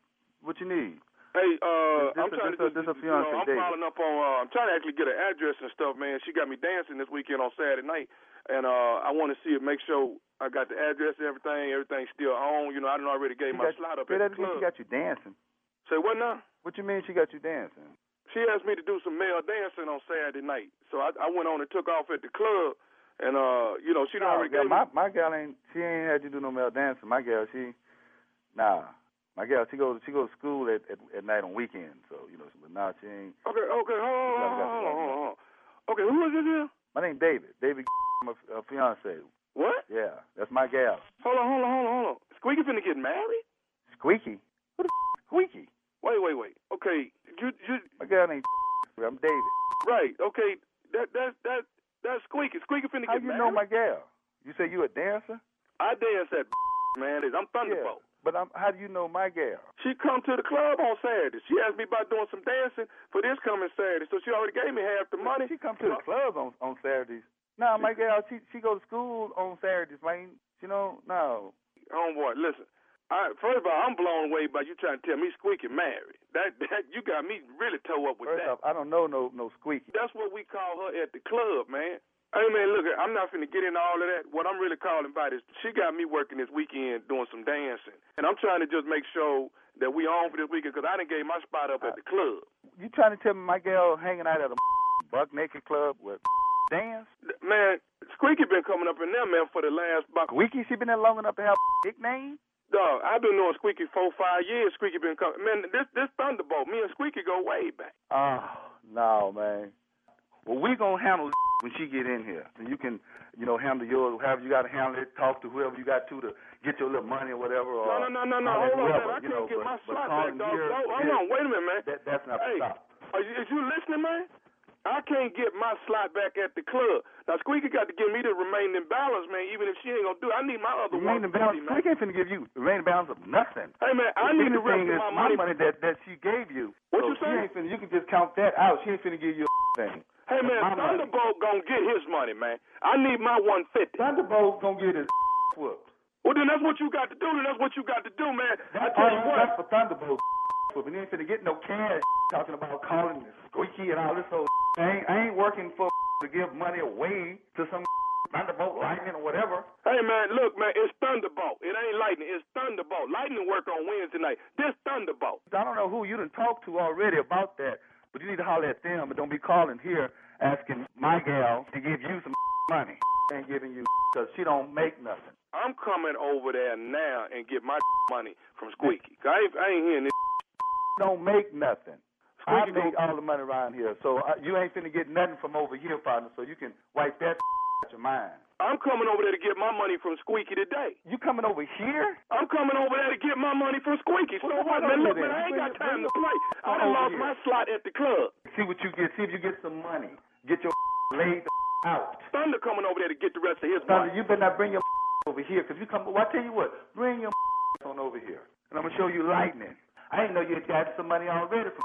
What you need? Hey, uh, I'm trying to this a you know, I'm following up on. Uh, I'm trying to actually get an address and stuff, man. She got me dancing this weekend on Saturday night, and uh, I want to see it. Make sure I got the address and everything. Everything's still on. You know, I done already gave She my got- slot up at the club. She got you dancing. Say what now? What you mean she got you dancing? She asked me to do some male dancing on Saturday night, so I, I went on and took off at the club, and uh, you know, she done Nah, already girl, gave my me. my gal ain't she ain't had you do no male dancing. My gal, she nah. My gal, she goes she goes to school at, at at night on weekends. So you know, she ain't. Okay, okay, hold on, hold on, hold on, hold on. Okay, who is this here? My name David. David, my uh, fiance. What? Yeah, that's my gal. Hold on, hold on, hold on, hold on. Squeaky finna get married? Squeaky. Who the f- Squeaky? Wait, wait, wait. Okay, you, you, My gal ain't. I'm David. right? Okay, that, that, that, that's Squeaky. Squeaky finna How get you know my gal? You say you a dancer? I dance at man. Is I'm Thunderbolt. But I'm, how do you know my gal? She come to the club on Saturday. She asked me about doing some dancing for this coming Saturday, so she already gave me half the money. She come to the club on on Saturdays. No, my gal, she she go to school on Saturdays, man. You know, no. Homeboy, listen. I, first of all, I'm blown away by you trying to tell me Squeaky married. That that you got me really toe up with First that. off, I don't know no no squeaky. That's what we call her at the club, man. Hey man, look, I'm not finna get into all of that. What I'm really calling about is she got me working this weekend doing some dancing, and I'm trying to just make sure that we on for this weekend because I didn't gave my spot up at the club. You trying to tell me my girl hanging out at a buck naked club with dance? Man, Squeaky been coming up in there, man, for the last about. Squeaky, she been there long enough to have a nickname? Dog, I've been knowing Squeaky four, five years. Squeaky been coming. Man, this this Thunderbolt, me and Squeaky go way back. Oh no, man. Well, we gonna handle when she get in here, and you can, you know, handle yours. However you got to handle it. Talk to whoever you got to to get your little money or whatever. Or No, no, no, no, no. Hold on, whoever, man. I can't know, get but, my slot back, dog. here- Hold here- on, wait a minute, man. That, that's not Hey, the stop. Are you, is you listening, man? I can't get my slot back at the club. Now Squeaky got to give me the remaining balance, man. Even if she ain't gonna do, it. I need my other Remaining one. balance. man. We ain't finna give you remaining balance of nothing. Hey man, I need the rest of my money. money that that she gave you. What so you she say? You can just count that out. She ain't finna give you a thing. Hey man, My money. Thunderbolt gonna get his money, man. I need my one fifty. Thunderbolt gonna get his whooped. Well then that's what you got to do. Then that's what you got to do, man. I That's, tell you what. that's for Thunderbolt. But we ain't finna get no cash talking about calling it squeaky and all this old. I ain't, I ain't working for to give money away to some Thunderbolt lightning or whatever. Hey man, look man, it's Thunderbolt. It ain't lightning, it's Thunderbolt. Lightning work on Wednesday night. This Thunderbolt. I don't know who you done talked to already about that, but you need to holler at them and don't be calling here asking my gal to give you some money. Ain't giving you because she don't make nothing. I'm coming over there now and get my money from Squeaky. I ain't, I ain't hearing this. Don't make nothing. I Squeaky make all the money around here, so uh, you ain't finna get nothing from over here, partner. So you can wipe that out your mind. I'm coming over there to get my money from Squeaky today. You coming over here? I'm coming over there to get my money from Squeaky. So what, man? Look, man, I ain't got time to play. I done lost my slot at the club. See what you get. See if you get some money. Get your laid out. Thunder coming over there to get the rest of his Thunder, money. you better not bring your over here, cause you come. Well, I tell you what, bring your on over here, and I'm gonna show you lightning. I didn't know you had got some money already from.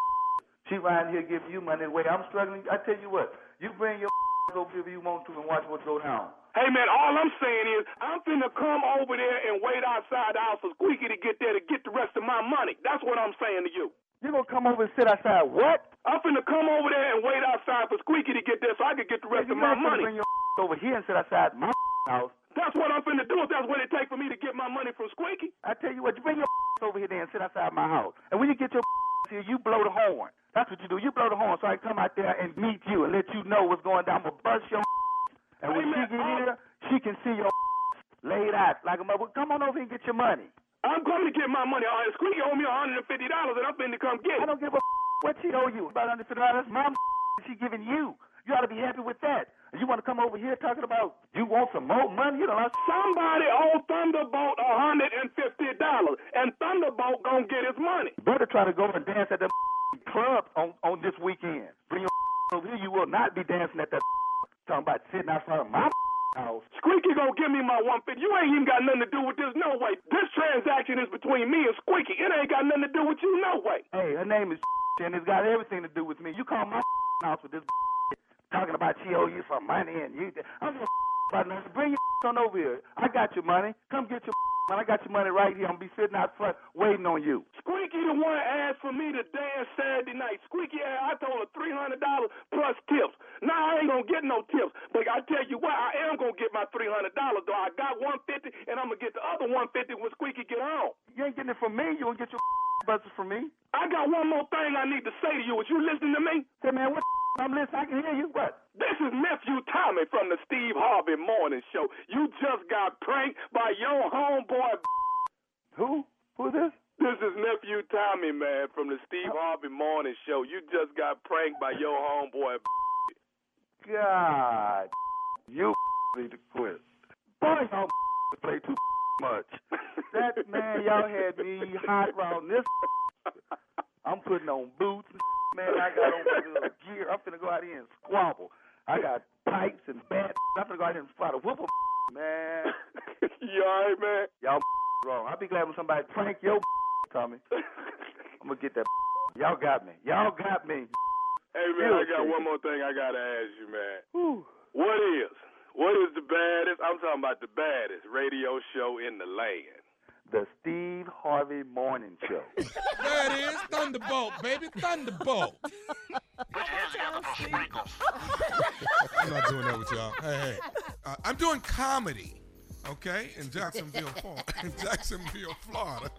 She around here giving you money the way I'm struggling. I tell you what, you bring your over here if you want to and watch what go down. Hey man, all I'm saying is I'm finna come over there and wait outside the house for Squeaky to get there to get the rest of my money. That's what I'm saying to you. You gonna come over and sit outside? What? I'm finna come over there and wait outside for Squeaky to get there so I can get the rest of my money. Bring your over here and sit outside my house. That's what I'm finna do if that's what it takes for me to get my money from Squeaky. I tell you what, you bring your over here and sit outside my house. And when you get your here, you blow the horn. That's what you do. You blow the horn so I can come out there and meet you and let you know what's going down. I'm gonna bust your and when she get here, she can see your laid out like a mother. Come on over and get your money. I'm coming to get my money. Uh, Squeaky owe me $150 and I'm finna come get it. I don't give a what she owe you. About hundred fifty dollars. Mom, she giving you. You ought to be happy with that. You want to come over here talking about you want some more money? You know, Somebody owe Thunderbolt a hundred and fifty dollars, and Thunderbolt gonna get his money. better try to go and dance at the club on on this weekend. Bring your over here. You will not be dancing at that talking about sitting outside of my house. Squeaky gonna give me my one fifty. You ain't even got nothing to do with this, no way. This transaction is between me and Squeaky. It ain't got nothing to do with you, no way. Hey, her name is and it's got everything to do with me. You call my house with this talking about she owe you some money and you. I'm gonna about nothing. Bring your on over here. I got your money. Come get your money. I got your money right here. I'm gonna be sitting out front waiting on you. Squeaky the one asked for me to dance Saturday night. Squeaky, I told her three hundred dollars plus tips. Now I ain't gonna get no tips, but I tell you what, I am gonna get my three hundred dollars. Though I got one fifty, and I'm gonna get the other one fifty when Squeaky get home. You ain't getting it from me. You gonna get your buses from me. I got one more thing I need to say to you. Is you listening to me? Say, man, what? I'm listening. I can hear you. What? This is nephew Tommy from the Steve Harvey Morning Show. You just got pranked by your homeboy. Who? Who's this? This is nephew Tommy, man, from the Steve Harvey Morning Show. You just got pranked by your homeboy. God, you need to quit. Boy, y'all play too much. That man, y'all had me hot around this. I'm putting on boots, man. I got on my gear. I'm finna go out here and squabble. I got pipes and bats. I'm finna go out here and fight a whoop man. you alright, man? Y'all wrong. I'll be glad when somebody prank your Tommy. I'm gonna get that. Y'all got me. Y'all got me. Hey, man, I got one more thing I gotta ask you, man. What is, what is the baddest? I'm talking about the baddest radio show in the land. The Steve Harvey Morning Show. There it is, Thunderbolt, baby, Thunderbolt. I'm not doing that with y'all. Hey, hey, uh, I'm doing comedy, okay, in Jacksonville, in Jacksonville, Florida.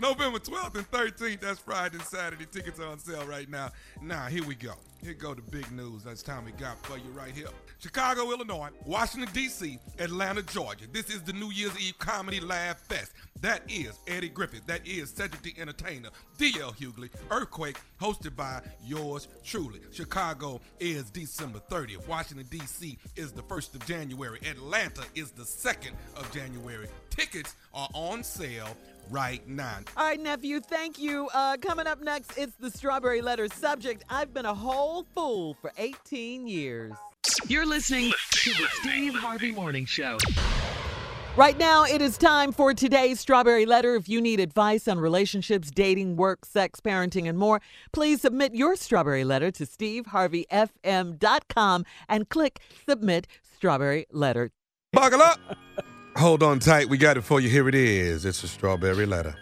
November 12th and 13th. That's Friday and Saturday. Tickets are on sale right now. Now, here we go. Here go the big news. That's time we got for you right here. Chicago, Illinois, Washington, D.C., Atlanta, Georgia. This is the New Year's Eve Comedy Live Fest. That is Eddie Griffin. That is Cedric the Entertainer. D.L. Hughley. Earthquake, hosted by yours truly. Chicago is December 30th. Washington, D.C. is the 1st of January. Atlanta is the 2nd of January. Tickets are on sale right now. All right, nephew, thank you. Uh, coming up next, it's the Strawberry Letter subject. I've been a whole fool for 18 years. You're listening to the Steve Harvey Morning Show. Right now, it is time for today's Strawberry Letter. If you need advice on relationships, dating, work, sex, parenting, and more, please submit your Strawberry Letter to steveharveyfm.com and click Submit Strawberry Letter. Buckle up. Hold on tight. We got it for you. Here it is. It's a strawberry letter.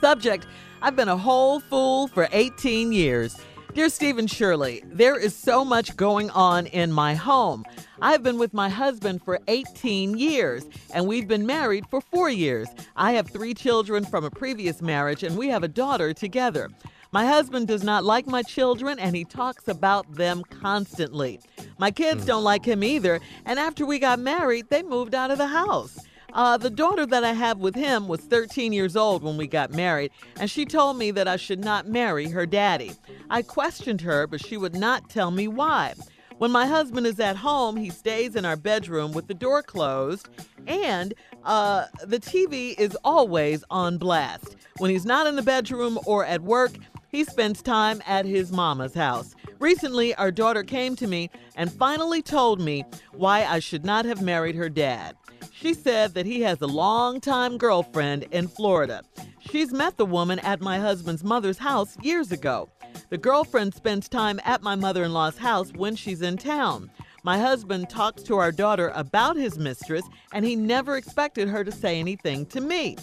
Subject I've been a whole fool for 18 years. Dear Stephen Shirley, there is so much going on in my home. I've been with my husband for 18 years, and we've been married for four years. I have three children from a previous marriage, and we have a daughter together. My husband does not like my children, and he talks about them constantly. My kids don't like him either, and after we got married, they moved out of the house. Uh, the daughter that I have with him was 13 years old when we got married, and she told me that I should not marry her daddy. I questioned her, but she would not tell me why. When my husband is at home, he stays in our bedroom with the door closed, and uh, the TV is always on blast. When he's not in the bedroom or at work, he spends time at his mama's house. Recently, our daughter came to me and finally told me why I should not have married her dad. She said that he has a longtime girlfriend in Florida. She's met the woman at my husband's mother's house years ago. The girlfriend spends time at my mother in law's house when she's in town. My husband talks to our daughter about his mistress, and he never expected her to say anything to me.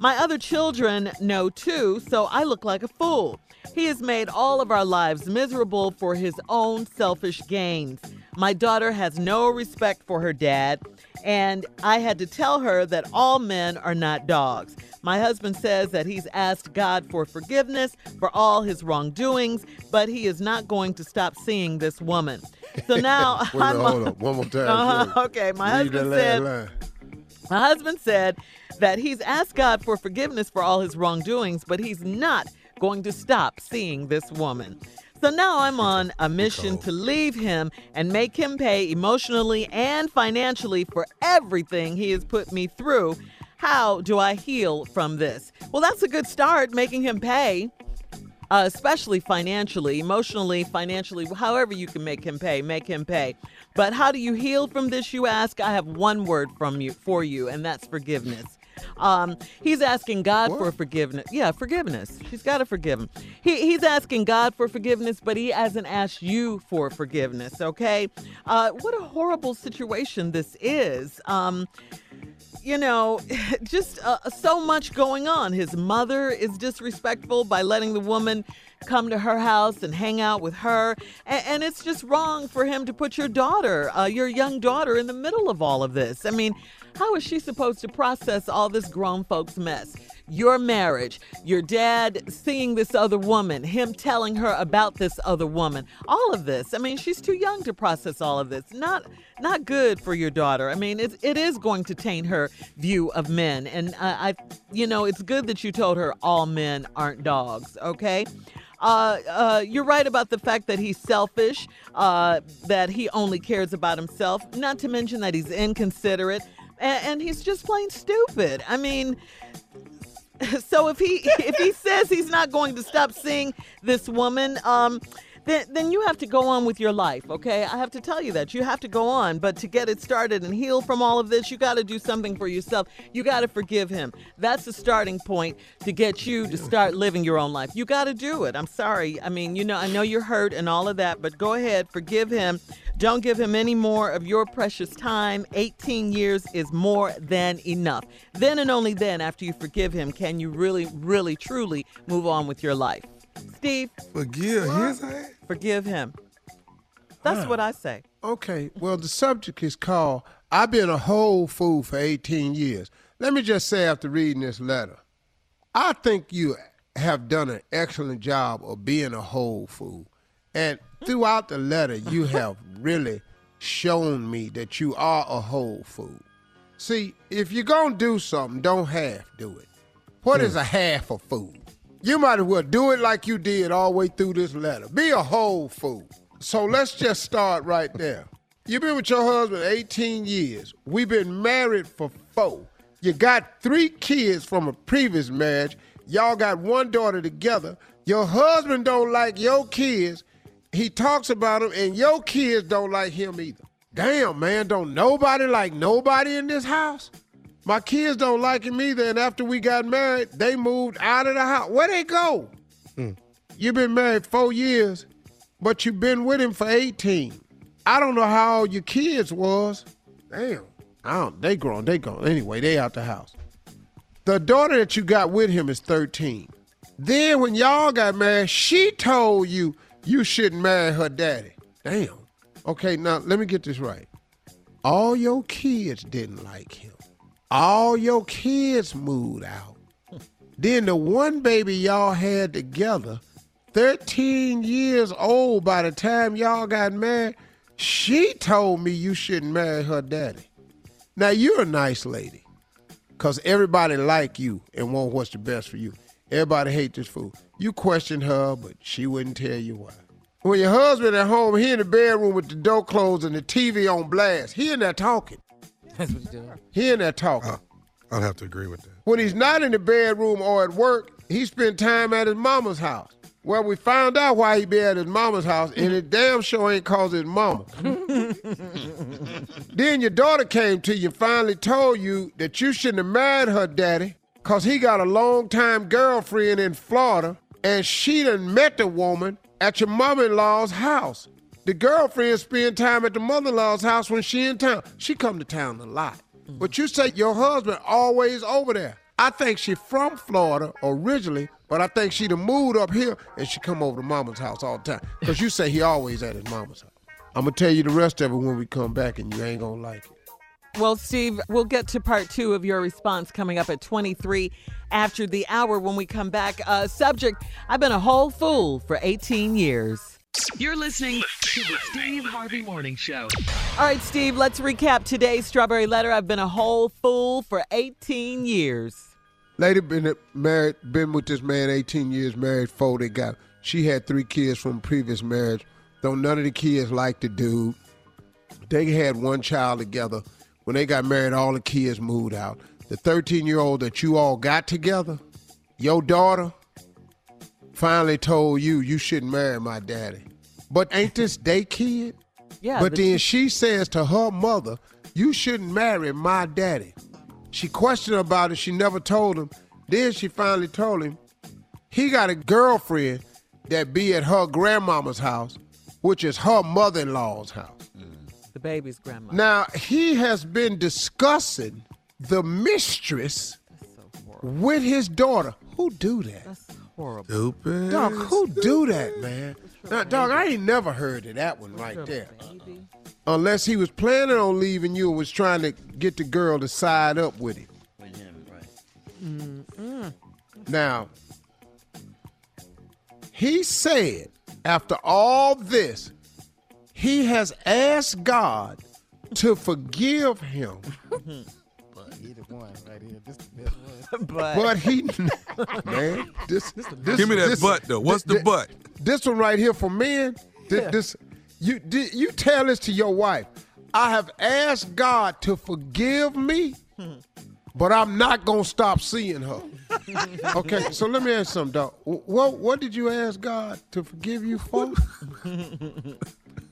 My other children know too, so I look like a fool. He has made all of our lives miserable for his own selfish gains. My daughter has no respect for her dad, and I had to tell her that all men are not dogs. My husband says that he's asked God for forgiveness for all his wrongdoings, but he is not going to stop seeing this woman. So now Wait I'm hold up. One more time. Uh-huh, okay, my Read husband said line. My husband said that he's asked God for forgiveness for all his wrongdoings, but he's not going to stop seeing this woman. So now I'm on a mission to leave him and make him pay emotionally and financially for everything he has put me through. How do I heal from this? Well, that's a good start, making him pay. Uh, especially financially, emotionally, financially, however you can make him pay, make him pay. But how do you heal from this, you ask? I have one word from you for you, and that's forgiveness. Um, he's asking God for forgiveness. Yeah, forgiveness. She's got to forgive him. He, he's asking God for forgiveness, but he hasn't asked you for forgiveness. Okay, uh, what a horrible situation this is. Um, you know, just uh, so much going on. His mother is disrespectful by letting the woman come to her house and hang out with her. And, and it's just wrong for him to put your daughter, uh, your young daughter, in the middle of all of this. I mean, how is she supposed to process all this grown folks mess? Your marriage, your dad seeing this other woman, him telling her about this other woman, all of this. I mean, she's too young to process all of this. Not not good for your daughter. I mean, it, it is going to taint her view of men. And uh, I, you know, it's good that you told her all men aren't dogs, okay? Uh, uh, you're right about the fact that he's selfish, uh, that he only cares about himself, not to mention that he's inconsiderate, and, and he's just plain stupid. I mean, so if he if he says he's not going to stop seeing this woman, um, then then you have to go on with your life. Okay, I have to tell you that you have to go on. But to get it started and heal from all of this, you got to do something for yourself. You got to forgive him. That's the starting point to get you to start living your own life. You got to do it. I'm sorry. I mean, you know, I know you're hurt and all of that, but go ahead, forgive him. Don't give him any more of your precious time. 18 years is more than enough. Then and only then, after you forgive him, can you really, really, truly move on with your life. Steve, Forgive his ass? forgive him. That's Huh. what I say. Okay, well, the subject is called I've been a whole fool for 18 years. Let me just say after reading this letter, I think you have done an excellent job of being a whole fool. And throughout the letter, you have really shown me that you are a whole fool. See, if you're going to do something, don't half do it. What is hmm. a half a fool? You might as well do it like you did all the way through this letter. Be a whole fool. So let's just start right there. You've been with your husband 18 years. We've been married for four. You got three kids from a previous marriage. Y'all got one daughter together. Your husband don't like your kids. He talks about him, and your kids don't like him either. Damn, man, don't nobody like nobody in this house? My kids don't like him either, and after we got married, they moved out of the house. Where they go? Hmm. You've been married four years, but you've been with him for 18. I don't know how old your kids was. Damn. I don't, they grown, they grown. Anyway, they out the house. The daughter that you got with him is 13. Then when y'all got married, she told you you shouldn't marry her daddy. Damn. Okay, now let me get this right. All your kids didn't like him. All your kids moved out. Then the one baby y'all had together, 13 years old by the time y'all got married, she told me you shouldn't marry her daddy. Now you're a nice lady. Cause everybody like you and want what's the best for you. Everybody hate this fool. You question her, but she wouldn't tell you why. When your husband at home, he in the bedroom with the door closed and the TV on blast. He in there talking. That's what you do. He in there talking. Uh, I'd have to agree with that. When he's not in the bedroom or at work, he spend time at his mama's house. Well, we found out why he be at his mama's house, and it damn sure ain't cause his mama. then your daughter came to you and finally told you that you shouldn't have married her daddy because he got a long-time girlfriend in Florida, and she done met the woman at your mother-in-law's house. The girlfriend spend time at the mother-in-law's house when she in town. She come to town a lot. But you say your husband always over there. I think she from Florida originally, but I think she done moved up here and she come over to mama's house all the time. Because you say he always at his mama's house. I'm to tell you the rest of it when we come back and you ain't to like it. Well, Steve, we'll get to part two of your response coming up at 23 after the hour when we come back. Uh, subject I've been a whole fool for 18 years. You're listening to the Steve Harvey Morning Show. All right, Steve, let's recap today's strawberry letter. I've been a whole fool for 18 years. Lady been married, been with this man 18 years, married four. They got She had three kids from previous marriage, though none of the kids liked the dude. They had one child together. When they got married, all the kids moved out. The 13 year old that you all got together, your daughter, finally told you you shouldn't marry my daddy. But ain't this day kid? Yeah, But but then she- she says to her mother, You shouldn't marry my daddy. She questioned about it. She never told him. Then she finally told him he got a girlfriend that be at her grandmama's house, which is her mother in law's house. The baby's grandma. Now, he has been discussing the mistress with his daughter. Who do that? That's horrible. Stupid. Dog, who do that, man? Now, dog, I ain't never heard of that one right there. Unless he was planning on leaving you and was trying to get the girl to side up with him. Now, he said after all this, he has asked God to forgive him, But Either one right here. This the best one. but he, man, this, this Give me that this- butt though. What's the this- butt? This one right here for men. This, this you di- you tell this to your wife. I have asked God to forgive me, but I'm not gonna stop seeing her. Okay, so let me ask you something, dog. What what did you ask God to forgive you for?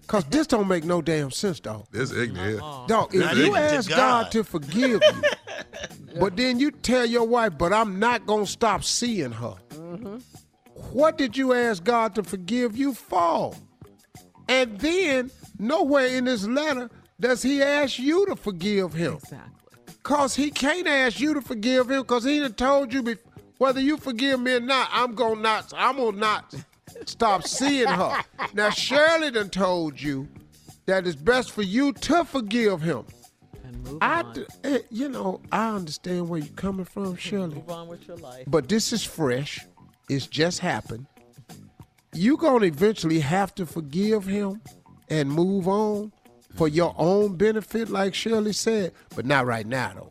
Cause this don't make no damn sense, dog. This ignorant. Uh-uh. Dog, This if you ask God to forgive you, but then you tell your wife, but I'm not gonna stop seeing her. Mm-hmm. What did you ask God to forgive you for? And then nowhere in this letter does he ask you to forgive him. Exactly. Cause he can't ask you to forgive him because he done told you bef- whether you forgive me or not, I'm gonna not I'm gonna not stop seeing her. Now Shirley done told you that it's best for you to forgive him. And move I, on. d- eh, you know, I understand where you're coming from, Shirley. Move on with your life. But this is fresh. It's just happened. You're going to eventually have to forgive him and move on for your own benefit, like Shirley said, but not right now, though.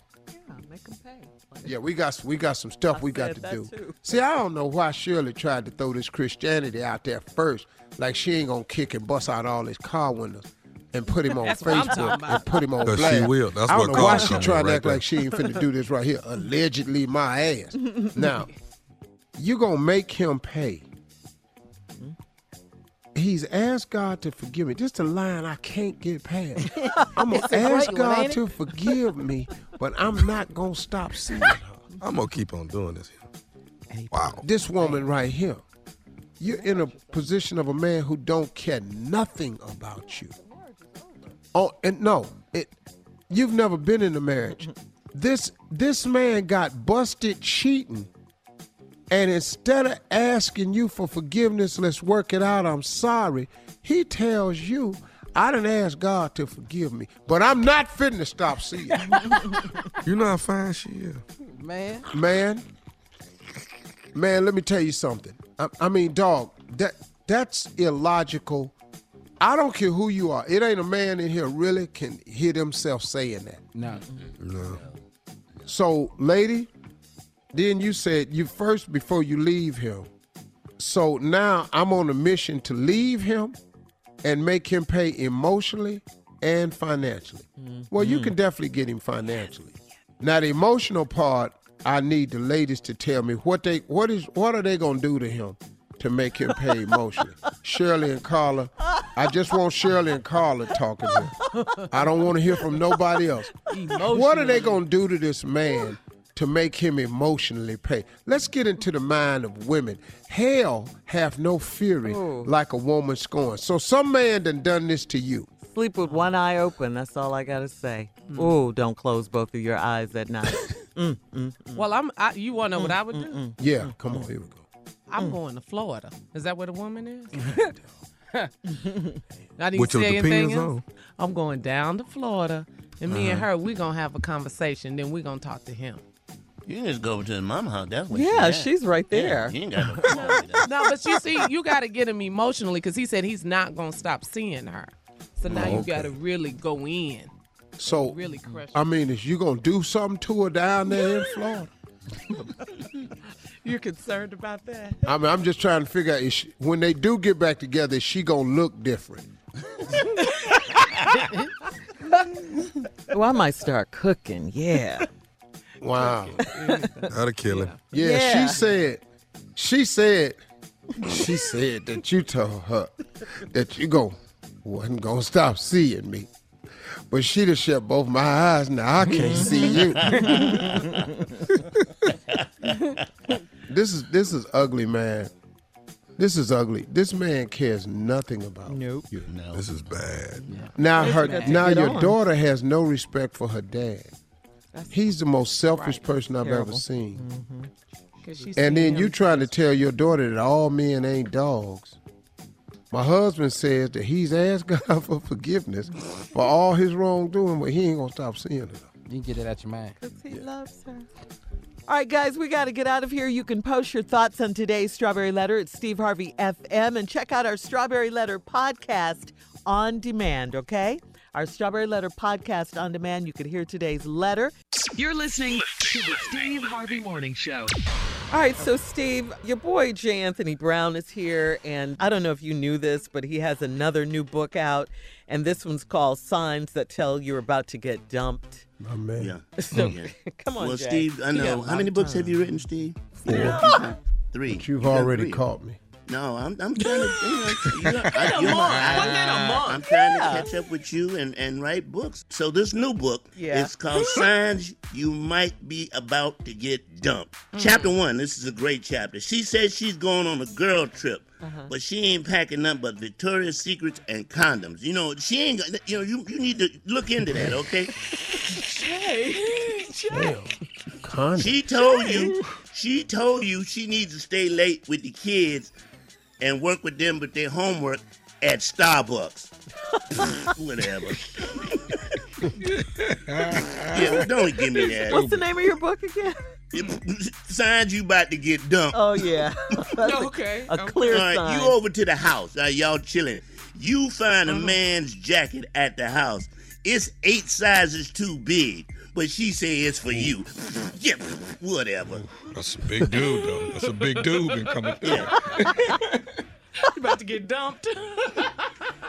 Yeah, we got we got some stuff I we got to do. too. See, I don't know why Shirley tried to throw this Christianity out there first, like she ain't gonna kick and bust out all his car windows and put him on That's what I'm talking Facebook about. and put him on on 'Cause she will. That's I what don't know why she it trying to right act there. like she ain't finna do this right here. Allegedly my ass. now, you gonna make him pay. He's asked God to forgive me. Just is a line I can't get past. I'm gonna ask great one, God to forgive me, but I'm not gonna stop seeing her. I'm gonna keep on doing this. Wow. This woman right here, you're in a position of a man who don't care nothing about you. Oh, and no, it. You've never been in a marriage. This this man got busted cheating, and instead of asking you for forgiveness, let's work it out. I'm sorry. He tells you, I didn't ask God to forgive me, but I'm not fitting to stop seeing. you." You know how fine she is. Man. man man let me tell you something I, I mean dog that that's illogical i don't care who you are it ain't a man in here really can hear themselves saying that No. No. so lady then you said you first before you leave him so now i'm on a mission to leave him and make him pay emotionally and financially well you mm-hmm. can definitely get him financially now the emotional part, I need the ladies to tell me what they what is what are they gonna do to him to make him pay emotionally. Shirley and Carla, I just want Shirley and Carla talking here. I don't want to hear from nobody else. What are they gonna do to this man to make him emotionally pay? Let's get into the mind of women. Hell have no fury like a woman scorned. So some man done done this to you. Sleep with one eye open. That's all I gotta say. Ooh, don't close both of your eyes at night. Mm, mm, mm. Well, I'm. I, you want to know what I would do? Yeah, come on, here we go. I'm going to Florida. Is that where the woman is? I didn't With say anything else. I'm going down to Florida, and me and Uh-huh. her, we gonna have a conversation. Then we gonna talk to him. You can just go over to his mama house. That's what Yeah, she she's right there. Yeah, there. he ain't got no problem with that. no, but you see, you got to get him emotionally because he said he's not gonna stop seeing her. So now you Okay. got to really go in. So Really crush I mean, is you gonna do something to her down there in Florida? You're concerned about that? I mean, I'm just trying to figure out is she, when they do get back together, is she gonna look different? Oh, I might start cooking. Yeah. Wow. That'll kill him. Yeah, Yeah. she said, she said, she said that you told her that you go wasn't gonna stop seeing me. But she done shut both my eyes. Now I can't see you. this is this is ugly, man. This is ugly. This man cares nothing about nope. you. No. This is bad. Now Guess her we now your on. daughter has no respect for her dad. He's the most selfish right. person I've ever seen. Mm-hmm. she's And then you trying to tell your daughter that all men ain't dogs. My husband says that he's asked God for forgiveness for all his wrongdoing, but he ain't gonna stop seeing it. You can get it out your mind. Because He loves her. All right, guys, we got to get out of here. You can post your thoughts on today's Strawberry Letter at Steve Harvey FM and check out our Strawberry Letter podcast on demand, okay? Our Strawberry Letter podcast on demand. You could hear today's letter. You're listening to the Steve Harvey Morning Show. All right, so Steve, your boy J. Anthony Brown is here, and I don't know if you knew this, but he has another new book out, and this one's called Signs That Tell You're About to Get Dumped. My man. Yeah. So, Yeah. come on, Well, Jay. Steve, I You got a know. How many of books have you written, Steve? Four. Three. But you've You already three. caught me. No, I'm, I'm trying to. You know, you know, In you're month. One in a month. I'm trying Yeah. to catch up with you and, and write books. So this new book Yeah. is called Signs You Might Be About to Get Dumped. Mm. Chapter one. This is a great chapter. She says she's going on a girl trip. Uh-huh. But she ain't packing nothing but Victoria's Secrets and condoms. You know, she ain't. got- You know, you, you need to look into that, okay? Jay. Jay. Condom. She told you, she told you she needs to stay late with the kids and work with them with their homework at Starbucks. Whatever. yeah, don't give me that. What's the name of your book again? Signs you about to get dumped. Oh, yeah. That's a- Okay. A, clear All right, sign. you over to the house. Uh, y'all chilling. You find a Uh-huh. man's jacket at the house. It's eight sizes too big, but she say it's for you. Mm. Yeah, whatever. That's a big dude, though. That's a big dude been coming through. You about to get dumped.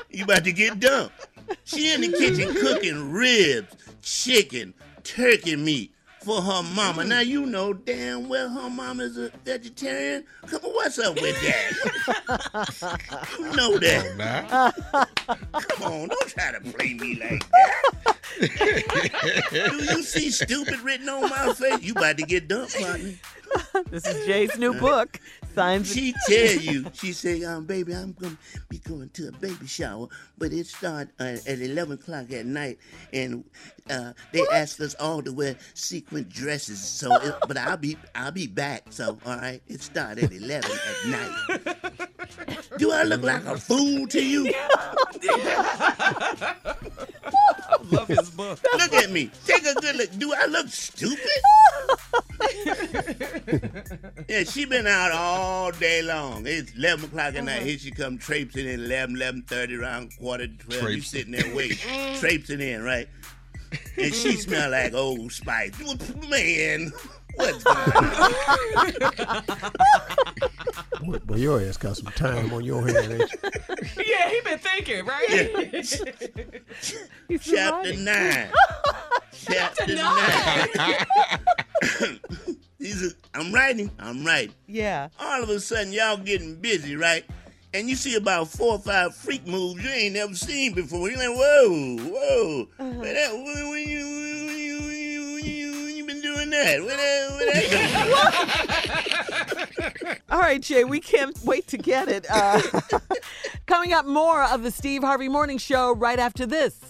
You about to get dumped. She in the kitchen cooking ribs, chicken, turkey meat for her mama. Now you know damn well her mama's a vegetarian. Come on, what's up with that? you know that. Now, Come on, don't try to play me like that. Do you see stupid written on my face? You about to get dumped, partner. This is Jay's new book, Signs. She tell you, she say, um, baby, I'm gonna be going to a baby shower, but it start uh, at eleven o'clock at night, and uh, they asked us all to wear sequin dresses. So, it, but I'll be, I'll be back. So, all right, it start at eleven at night. Do I look like a fool to you? Love his book. Look at me. Take a good look. Do I look stupid? yeah, she been out all day long. It's 11 o'clock at night. Here she come traipsing in 11, 11.30, around quarter to 12. You sitting there waiting. traipsing in, right? And she smell like Old Spice. Man, what's going on? Boy, boy, your ass got some time on your hands, ain't you? Yeah, he been thinking, right? Chapter 9. Chapter 9. These are, I'm writing. I'm writing. Yeah. all of a sudden y'all getting busy, right? And you see about four or five freak moves you ain't never seen before. You're like, whoa, whoa. Where that, when, when you, when you, when you, when you, when you been doing that? Where that, where that All right, Jay, we can't wait to get it. Uh, coming up, more of the Steve Harvey Morning Show right after this.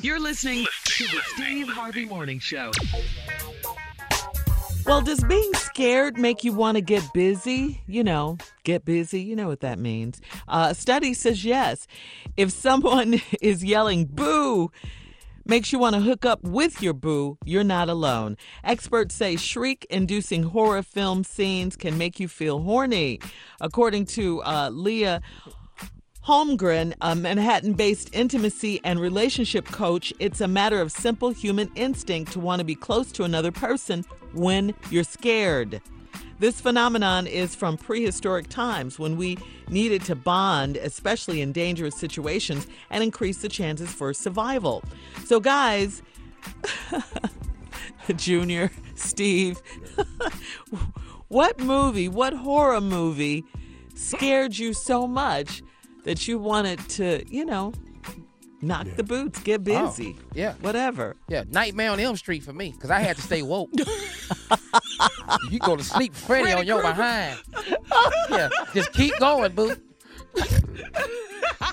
You're listening to the Steve Harvey Morning Show. Well, does being scared make you want to get busy? You know, get busy. You know what that means. Uh, a study says yes. If someone is yelling boo, makes you want to hook up with your boo, you're not alone. Experts say shriek inducing horror film scenes can make you feel horny. According to uh, Leah Holmgren, a Manhattan based intimacy and relationship coach, it's a matter of simple human instinct to want to be close to another person when you're scared. This phenomenon is from prehistoric times when we needed to bond, especially in dangerous situations, and increase the chances for survival. So, guys, Junior, Steve, what movie, what horror movie scared you so much that you wanted to, you know, knock the boots, get Oh, busy, yeah. whatever? Yeah, Nightmare on Elm Street for me, because I had to stay woke. you go to sleep, Freddy, on your behind. Yeah, just keep going, boo.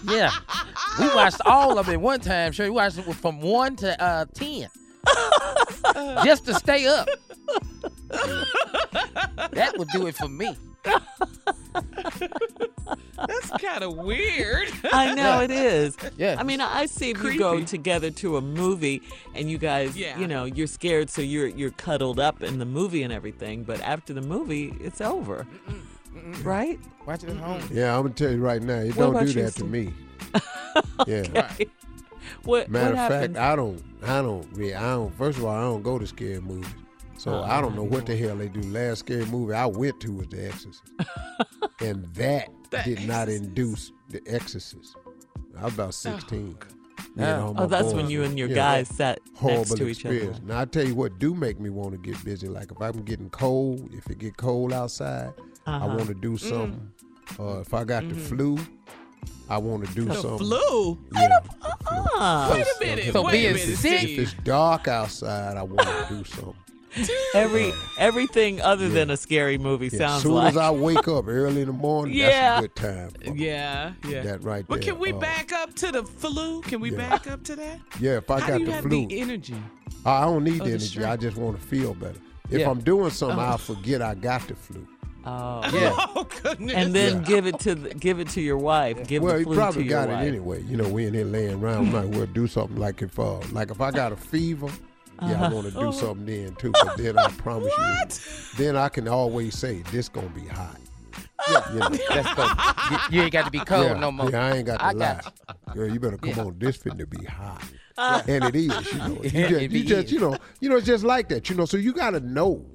yeah, we watched all of it one time. Sure, we watched it from one to uh, ten, just to stay up. That would do it for me. That's kind of weird. I know it is. Yeah. I mean, I see if you go together to a movie and you guys, Yeah. you know, you're scared, so you're you're cuddled up in the movie and everything. But after the movie, it's over, right? Watch it at home. Yeah, I'm gonna tell you right now, it What don't do you, that to Steve? me. Yeah. Okay. What Matter what of happened? fact, I don't, I don't, really, I don't. First of all, I don't go to scary movies, so I don't know what the hell they do. Last scary movie I went to was The Exorcist, and that did not induce The Exorcist. I was about sixteen. Oh. all Oh, that's boys when you were- and your yeah, guys sat next horrible to each other. experience. Now I tell you what do make me want to get busy. Like if I'm getting cold, if it get cold outside, I Uh-huh. want to do something. Uh, if I got the Mhm. flu, I want to do The something. flu? Yeah. Ah. Wait a minute. So wait being a minute. sick- Steve. If it's dark outside, I want to do something. Every everything other than a scary movie Yeah, sounds as soon like. as I wake up early in the morning, Yeah. that's a good time. for. Yeah, yeah. That right Well, there. can we Uh, back up to the flu? Can we Yeah. back up to that? Yeah, if I How got do you the have flu, the energy? I don't need Oh, the the energy. I just want to feel better. If Yeah. I'm doing something, Oh. I'll forget I got the flu. Oh. Yeah. Oh goodness. And then Yeah. give it to the, give it to your wife. Give well, the he flu probably to your got it wife. anyway. You know, we in here laying around. Might well do something like if, uh, like if I got a fever, yeah, I Uh-huh. want to do Oh. something then too. But then I promise you, then I can always say this gonna be hot. Yeah, You know. Let's. You, you ain't got to be cold yeah, no more. Yeah, I ain't got to I lie. got Girl, you better come Yeah. on. This finna be hot. Ah. and it is, you know. You just, you just, you know, you know, it's just like that, you know. So you gotta know.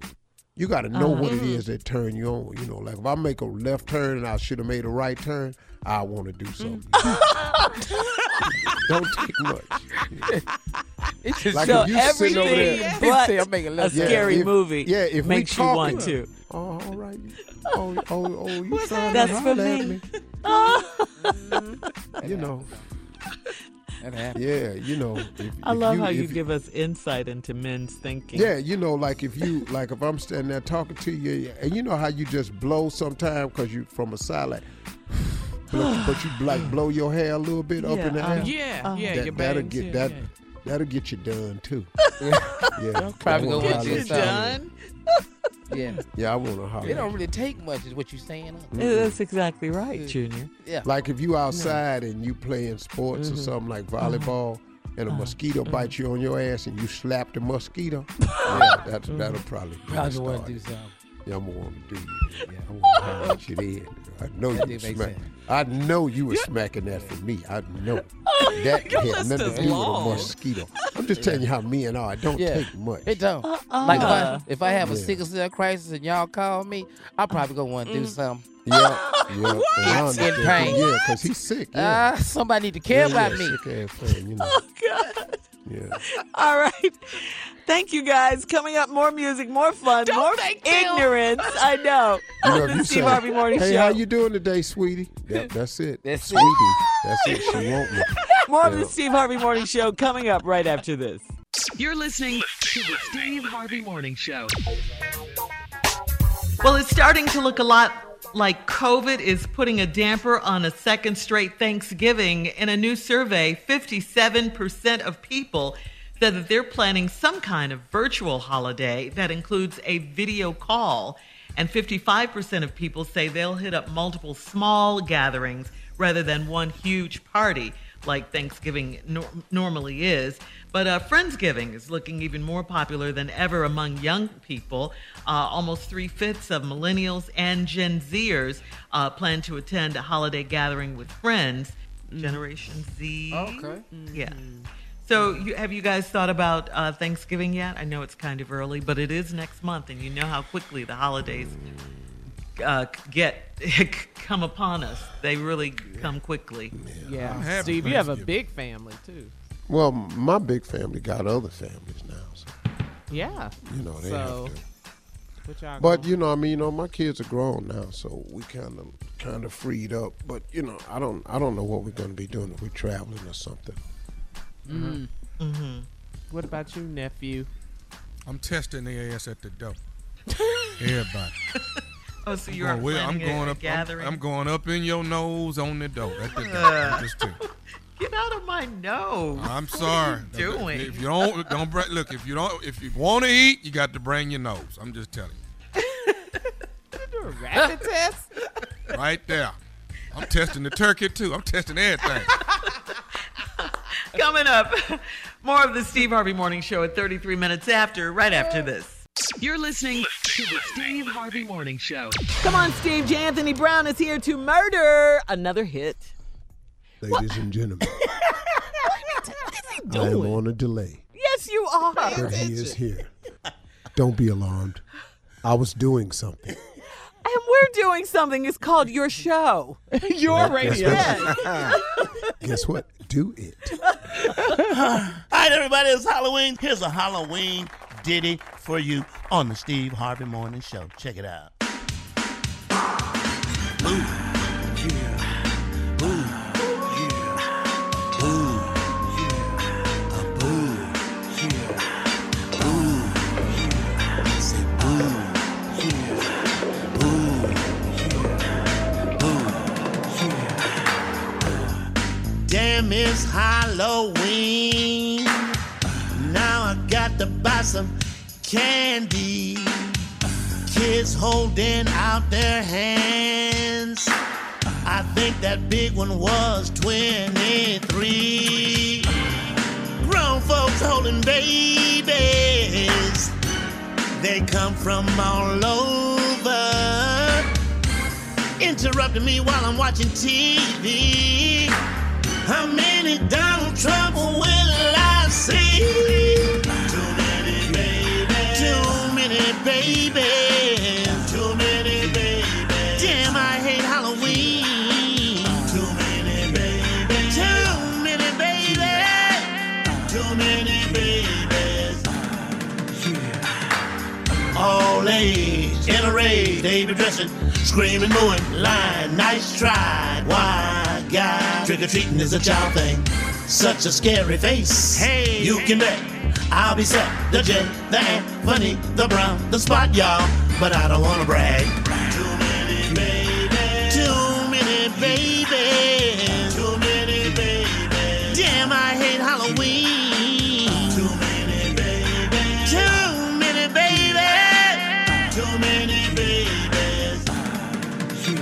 You gotta know what Uh-huh. it is that turn you on. You know, like if I make a left turn and I should have made a right turn, I want to do something. Don't take much. It's just Like so if you sit over everything there- but Say I'm making a less Yeah, scary if- movie yeah, if we makes you want to. Oh, all right. Oh, oh, oh, you trying That's to for holler at me. You know, That happened. yeah, you know. If, I if love how you if- give us insight into men's thinking. Yeah, you know, like if you like if I'm standing there talking to you, and you know how you just blow sometimes because you from a side like, but, but you like blow your hair a little bit up Yeah, in the uh-huh. air. Yeah, Uh, yeah. that, your that'll get yeah, that yeah. that'll get you done too. yeah, Probably I go wanna with you at something. Done. Yeah. Yeah, I want to holler. It don't really take much, is what you're saying. huh? Yeah, That's exactly right, Junior. Yeah. Like if you outside and you playing sports or Mm-hmm. something like volleyball. And a Uh-huh. mosquito bites you on your ass, and you slap the mosquito. yeah, that's that'll probably Probably want to do something. Yeah, I'm gonna want to do you. Yeah, I'm gonna holler at you then. I know you do make smack. sense. I know you were smacking that for me. I know that your had list nothing to do with a mosquito. I'm just telling you how men are. It don't Yeah. take much. It don't. Uh-uh. Like if I, if I have a Yeah. sickle cell crisis and y'all call me, I probably gonna want to do something. Yeah, yeah. and I In pain. Yeah, because he's sick. Yeah. Ah, somebody need to care yeah, about yeah, me. Sick ass thing, you know. Oh, God. Yeah. All right. Thank you guys. Coming up, more music, more fun, Don't more thank them. ignorance. I know. You know, the you Steve say, Harvey Morning "Hey, Show. how you doing today, sweetie?" Yep, that's it. That's it. sweetie. That's it. She want me. More of the Steve Harvey Morning Show coming up right after this. You're listening to the Steve Harvey Morning Show. Well, it's starting to look a lot like COVID is putting a damper on a second straight Thanksgiving. In a new survey, 57% of people said that they're planning some kind of virtual holiday that includes a video call. And 55% of people say they'll hit up multiple small gatherings rather than one huge party like Thanksgiving nor- normally is. But uh, Friendsgiving is looking even more popular than ever among young people. Uh, almost three fifths of millennials and Gen Zers uh, plan to attend a holiday gathering with friends. Generation Z. Okay. Yeah. So, you, have you guys thought about uh, Thanksgiving yet? I know it's kind of early, but it is next month, and you know how quickly the holidays uh, get come upon us. They really come quickly. Yeah, Steve, you have a big family too. Well, my big family got other families now, so Yeah. you know they so, have to. What y'all But you know, I mean, you know, my kids are grown now, so we kind of kind of freed up. But you know, I don't I don't know what we're going to be doing if we're traveling or something. Mm. Mm-hmm. What about you, nephew? I'm testing the ass at the door. Everybody. Oh, so you I'm are going, well, I'm going a up. I'm, gathering? I'm going up in your nose on the door. At the door. Just to- Get out of my nose. I'm What sorry. are you doing? If you don't, don't bring. Look, if you don't, if you want to eat, you got to bring your nose. I'm just telling you. Do a rapid test? Right there. I'm testing the turkey too. I'm testing everything. Coming up, more of the Steve Harvey Morning Show at 33 minutes after, right after this. You're listening to the Steve Harvey Morning Show. Come on, Steve. J. Anthony Brown is here to murder another hit. Ladies and gentlemen, I am on a delay, Yes, you are. but he is here. Don't be alarmed. I was doing something. And we're doing something. It's called your show. Your Guess what? Guess what? Do it. All right, everybody, it's Halloween. Here's a Halloween ditty for you on the Steve Harvey Morning Show. Check it out. Ooh, Damn, it's Halloween. Now I got to buy some candy. Kids holding out their hands. I think that big one was 23. Grown folks holding babies. They come from all over. Interrupting me while I'm watching TV. How many Donald will I see? Too many babies. Too many babies. Too many babies. Damn, I hate Halloween. Too many babies. Too many babies. Too many babies. All in a rage, they be dressing, screaming, mooing, lying, nice tried, why guy? Trick or treating is a child thing, such a scary face. Hey, you can bet I'll be set, the J, the Anthony, the Brown, the Spot, y'all, but I don't wanna brag. Too many babies, too many babies, too many babies. Damn, I hate Halloween. Too many babies, too many babies, too many babies. Too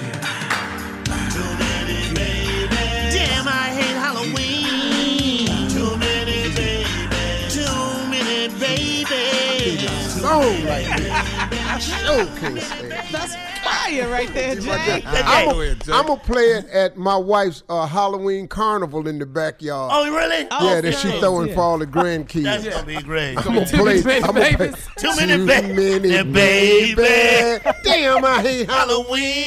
many babies. Damn, I hate Halloween. Too many babies. Too many babies. Song like that. I sure can't say it. That's fire right there, Jay. I'm gonna play it at my wife's uh, Halloween carnival in the backyard. Oh, really? Yeah, that she throwing for all the grandkids. That's gonna be great. I'm gonna play. I'm gonna play. Too many Too babies. many baby. baby. Damn, I hate Halloween.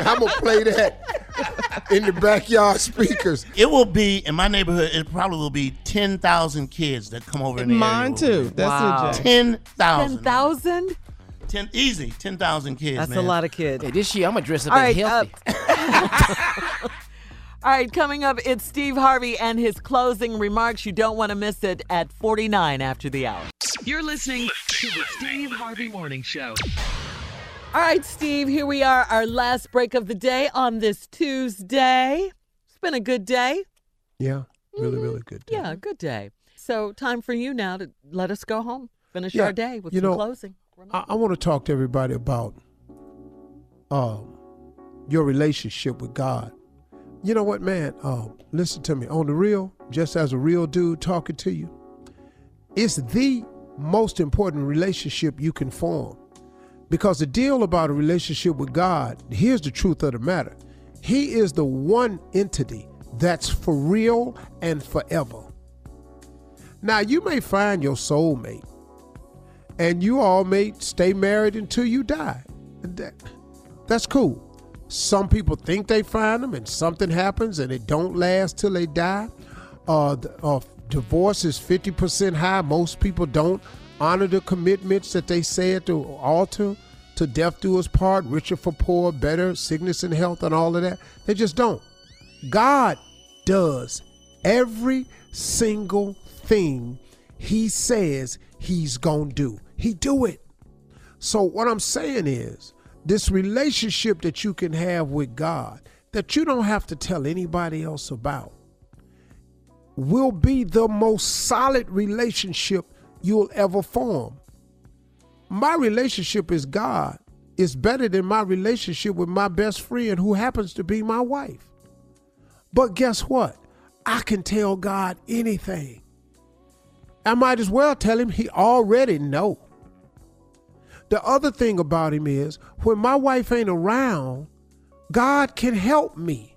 I'm gonna play that in the backyard speakers. It will be in my neighborhood. It probably will be ten thousand kids that come over in the Mine area. too. That's it, Jay. Ten thousand. 10,000? Ten easy. Ten thousand kids. That's man. a lot of kids. Hey, this year I'm gonna dress up All as right, healthy. uh, All right, coming up, it's Steve Harvey and his closing remarks. You don't want to miss it at 49 after the hour. You're listening to the Steve Harvey Morning Show. All right, Steve, here we are, our last break of the day on this Tuesday. It's been a good day. Yeah, really, really good. Day. Yeah, good day. So, time for you now to let us go home, finish Yeah, our day with you some know, closing. I, I want to talk to everybody about um, your relationship with God. You know what, man? Uh, listen to me. On the real, just as a real dude talking to you, it's the most important relationship you can form. Because the deal about a relationship with God, here's the truth of the matter He is the one entity that's for real and forever. Now, you may find your soulmate, and you all may stay married until you die. That, that's cool. Some people think they find them, and something happens, and it don't last till they die. Uh, the, uh, divorce is 50% high. Most people don't honor the commitments that they say at the altar to death do us part, richer for poor, better, sickness and health, and all of that. They just don't. God does every single thing he says he's to do. He do it. So what I'm saying is this relationship that you can have with God that you don't have to tell anybody else about will be the most solid relationship you'll ever form. My relationship is God is better than my relationship with my best friend who happens to be my wife. But guess what? I can tell God anything. I might as well tell him he already know. The other thing about him is when my wife ain't around, God can help me.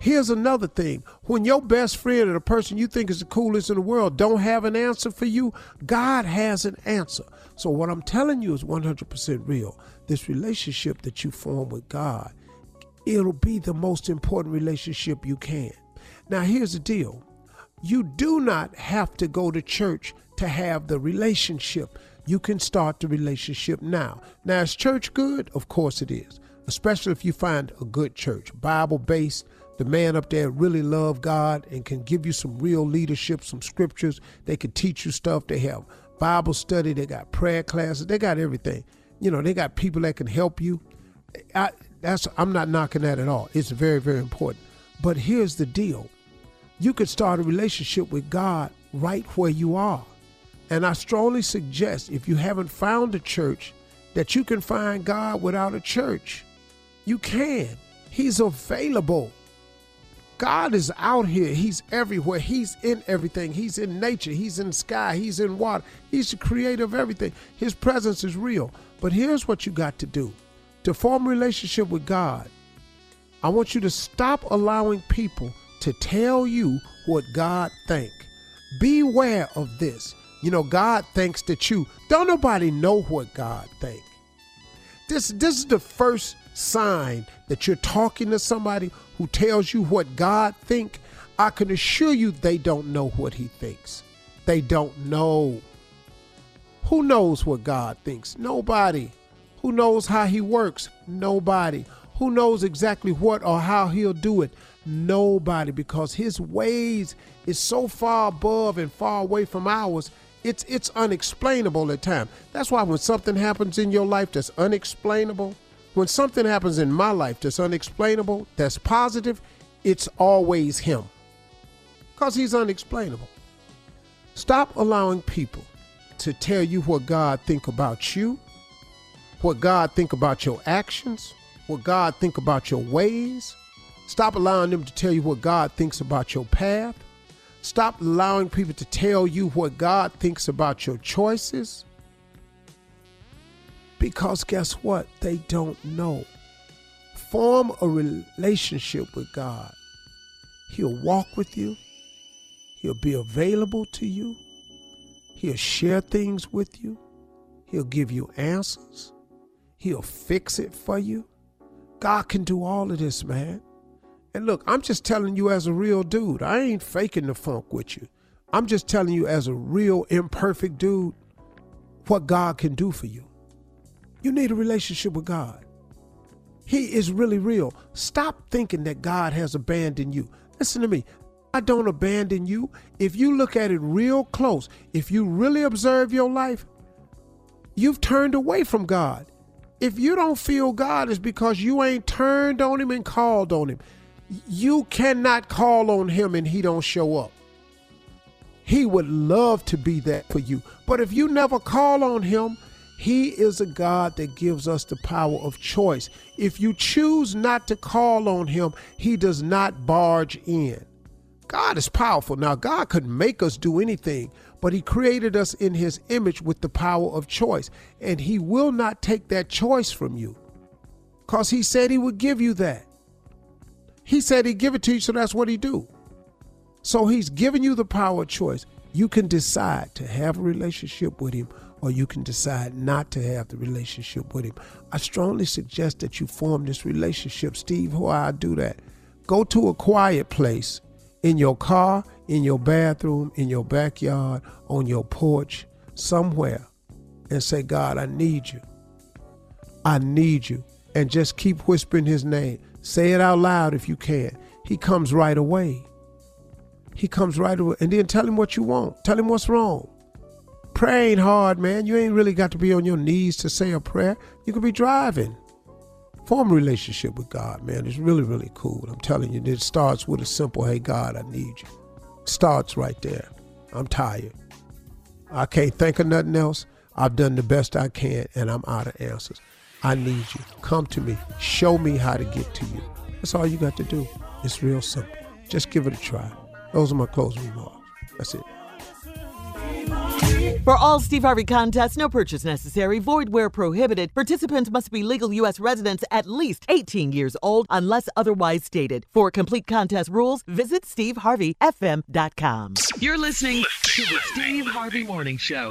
Here's another thing. When your best friend or the person you think is the coolest in the world don't have an answer for you, God has an answer. So what I'm telling you is 100% real. This relationship that you form with God, it'll be the most important relationship you can. Now here's the deal. You do not have to go to church to have the relationship. You can start the relationship now. Now, is church good? Of course it is, especially if you find a good church, Bible based, the man up there really love God and can give you some real leadership, some scriptures. They can teach you stuff. They have Bible study. They got prayer classes. They got everything. You know, they got people that can help you. I, that's I'm not knocking that at all. It's very very important. But here's the deal: you could start a relationship with God right where you are. And I strongly suggest if you haven't found a church that you can find God without a church. You can. He's available. God is out here. He's everywhere. He's in everything. He's in nature. He's in sky. He's in water. He's the creator of everything. His presence is real. But here's what you got to do to form a relationship with God. I want you to stop allowing people to tell you what God think. Beware of this. You know, God thinks that you don't nobody know what God think. This this is the first sign that you're talking to somebody who tells you what God think. I can assure you they don't know what he thinks. They don't know. Who knows what God thinks? Nobody. Who knows how he works? Nobody. Who knows exactly what or how he'll do it? Nobody because his ways is so far above and far away from ours. It's it's unexplainable at times. That's why when something happens in your life that's unexplainable, when something happens in my life that's unexplainable, that's positive, it's always him. Cuz he's unexplainable. Stop allowing people to tell you what God think about you, what God think about your actions, what God think about your ways. Stop allowing them to tell you what God thinks about your path. Stop allowing people to tell you what God thinks about your choices. Because guess what? They don't know. Form a relationship with God. He'll walk with you. He'll be available to you. He'll share things with you. He'll give you answers. He'll fix it for you. God can do all of this, man. And look, I'm just telling you as a real dude. I ain't faking the funk with you. I'm just telling you as a real imperfect dude what God can do for you. You need a relationship with God. He is really real. Stop thinking that God has abandoned you. Listen to me. I don't abandon you. If you look at it real close, if you really observe your life, you've turned away from God. If you don't feel God, it's because you ain't turned on him and called on him. You cannot call on him and he don't show up. He would love to be that for you. But if you never call on him, he is a God that gives us the power of choice. If you choose not to call on him, he does not barge in. God is powerful. Now, God could make us do anything, but he created us in his image with the power of choice, and he will not take that choice from you because he said he would give you that. He said he'd give it to you, so that's what he do. So he's giving you the power of choice. You can decide to have a relationship with him or you can decide not to have the relationship with him. I strongly suggest that you form this relationship. Steve, how I do that? Go to a quiet place in your car, in your bathroom, in your backyard, on your porch, somewhere, and say, God, I need you. I need you. And just keep whispering his name. Say it out loud if you can. He comes right away. He comes right away. And then tell him what you want. Tell him what's wrong. Prayer ain't hard, man. You ain't really got to be on your knees to say a prayer. You could be driving. Form a relationship with God, man. It's really, really cool. I'm telling you, it starts with a simple, hey, God, I need you. Starts right there. I'm tired. I can't think of nothing else. I've done the best I can, and I'm out of answers. I need you. Come to me. Show me how to get to you. That's all you got to do. It's real simple. Just give it a try. Those are my closing remarks. That's it. For all Steve Harvey contests, no purchase necessary, void where prohibited. Participants must be legal U.S. residents at least 18 years old unless otherwise stated. For complete contest rules, visit SteveHarveyFM.com. You're listening to the Steve Harvey Morning Show.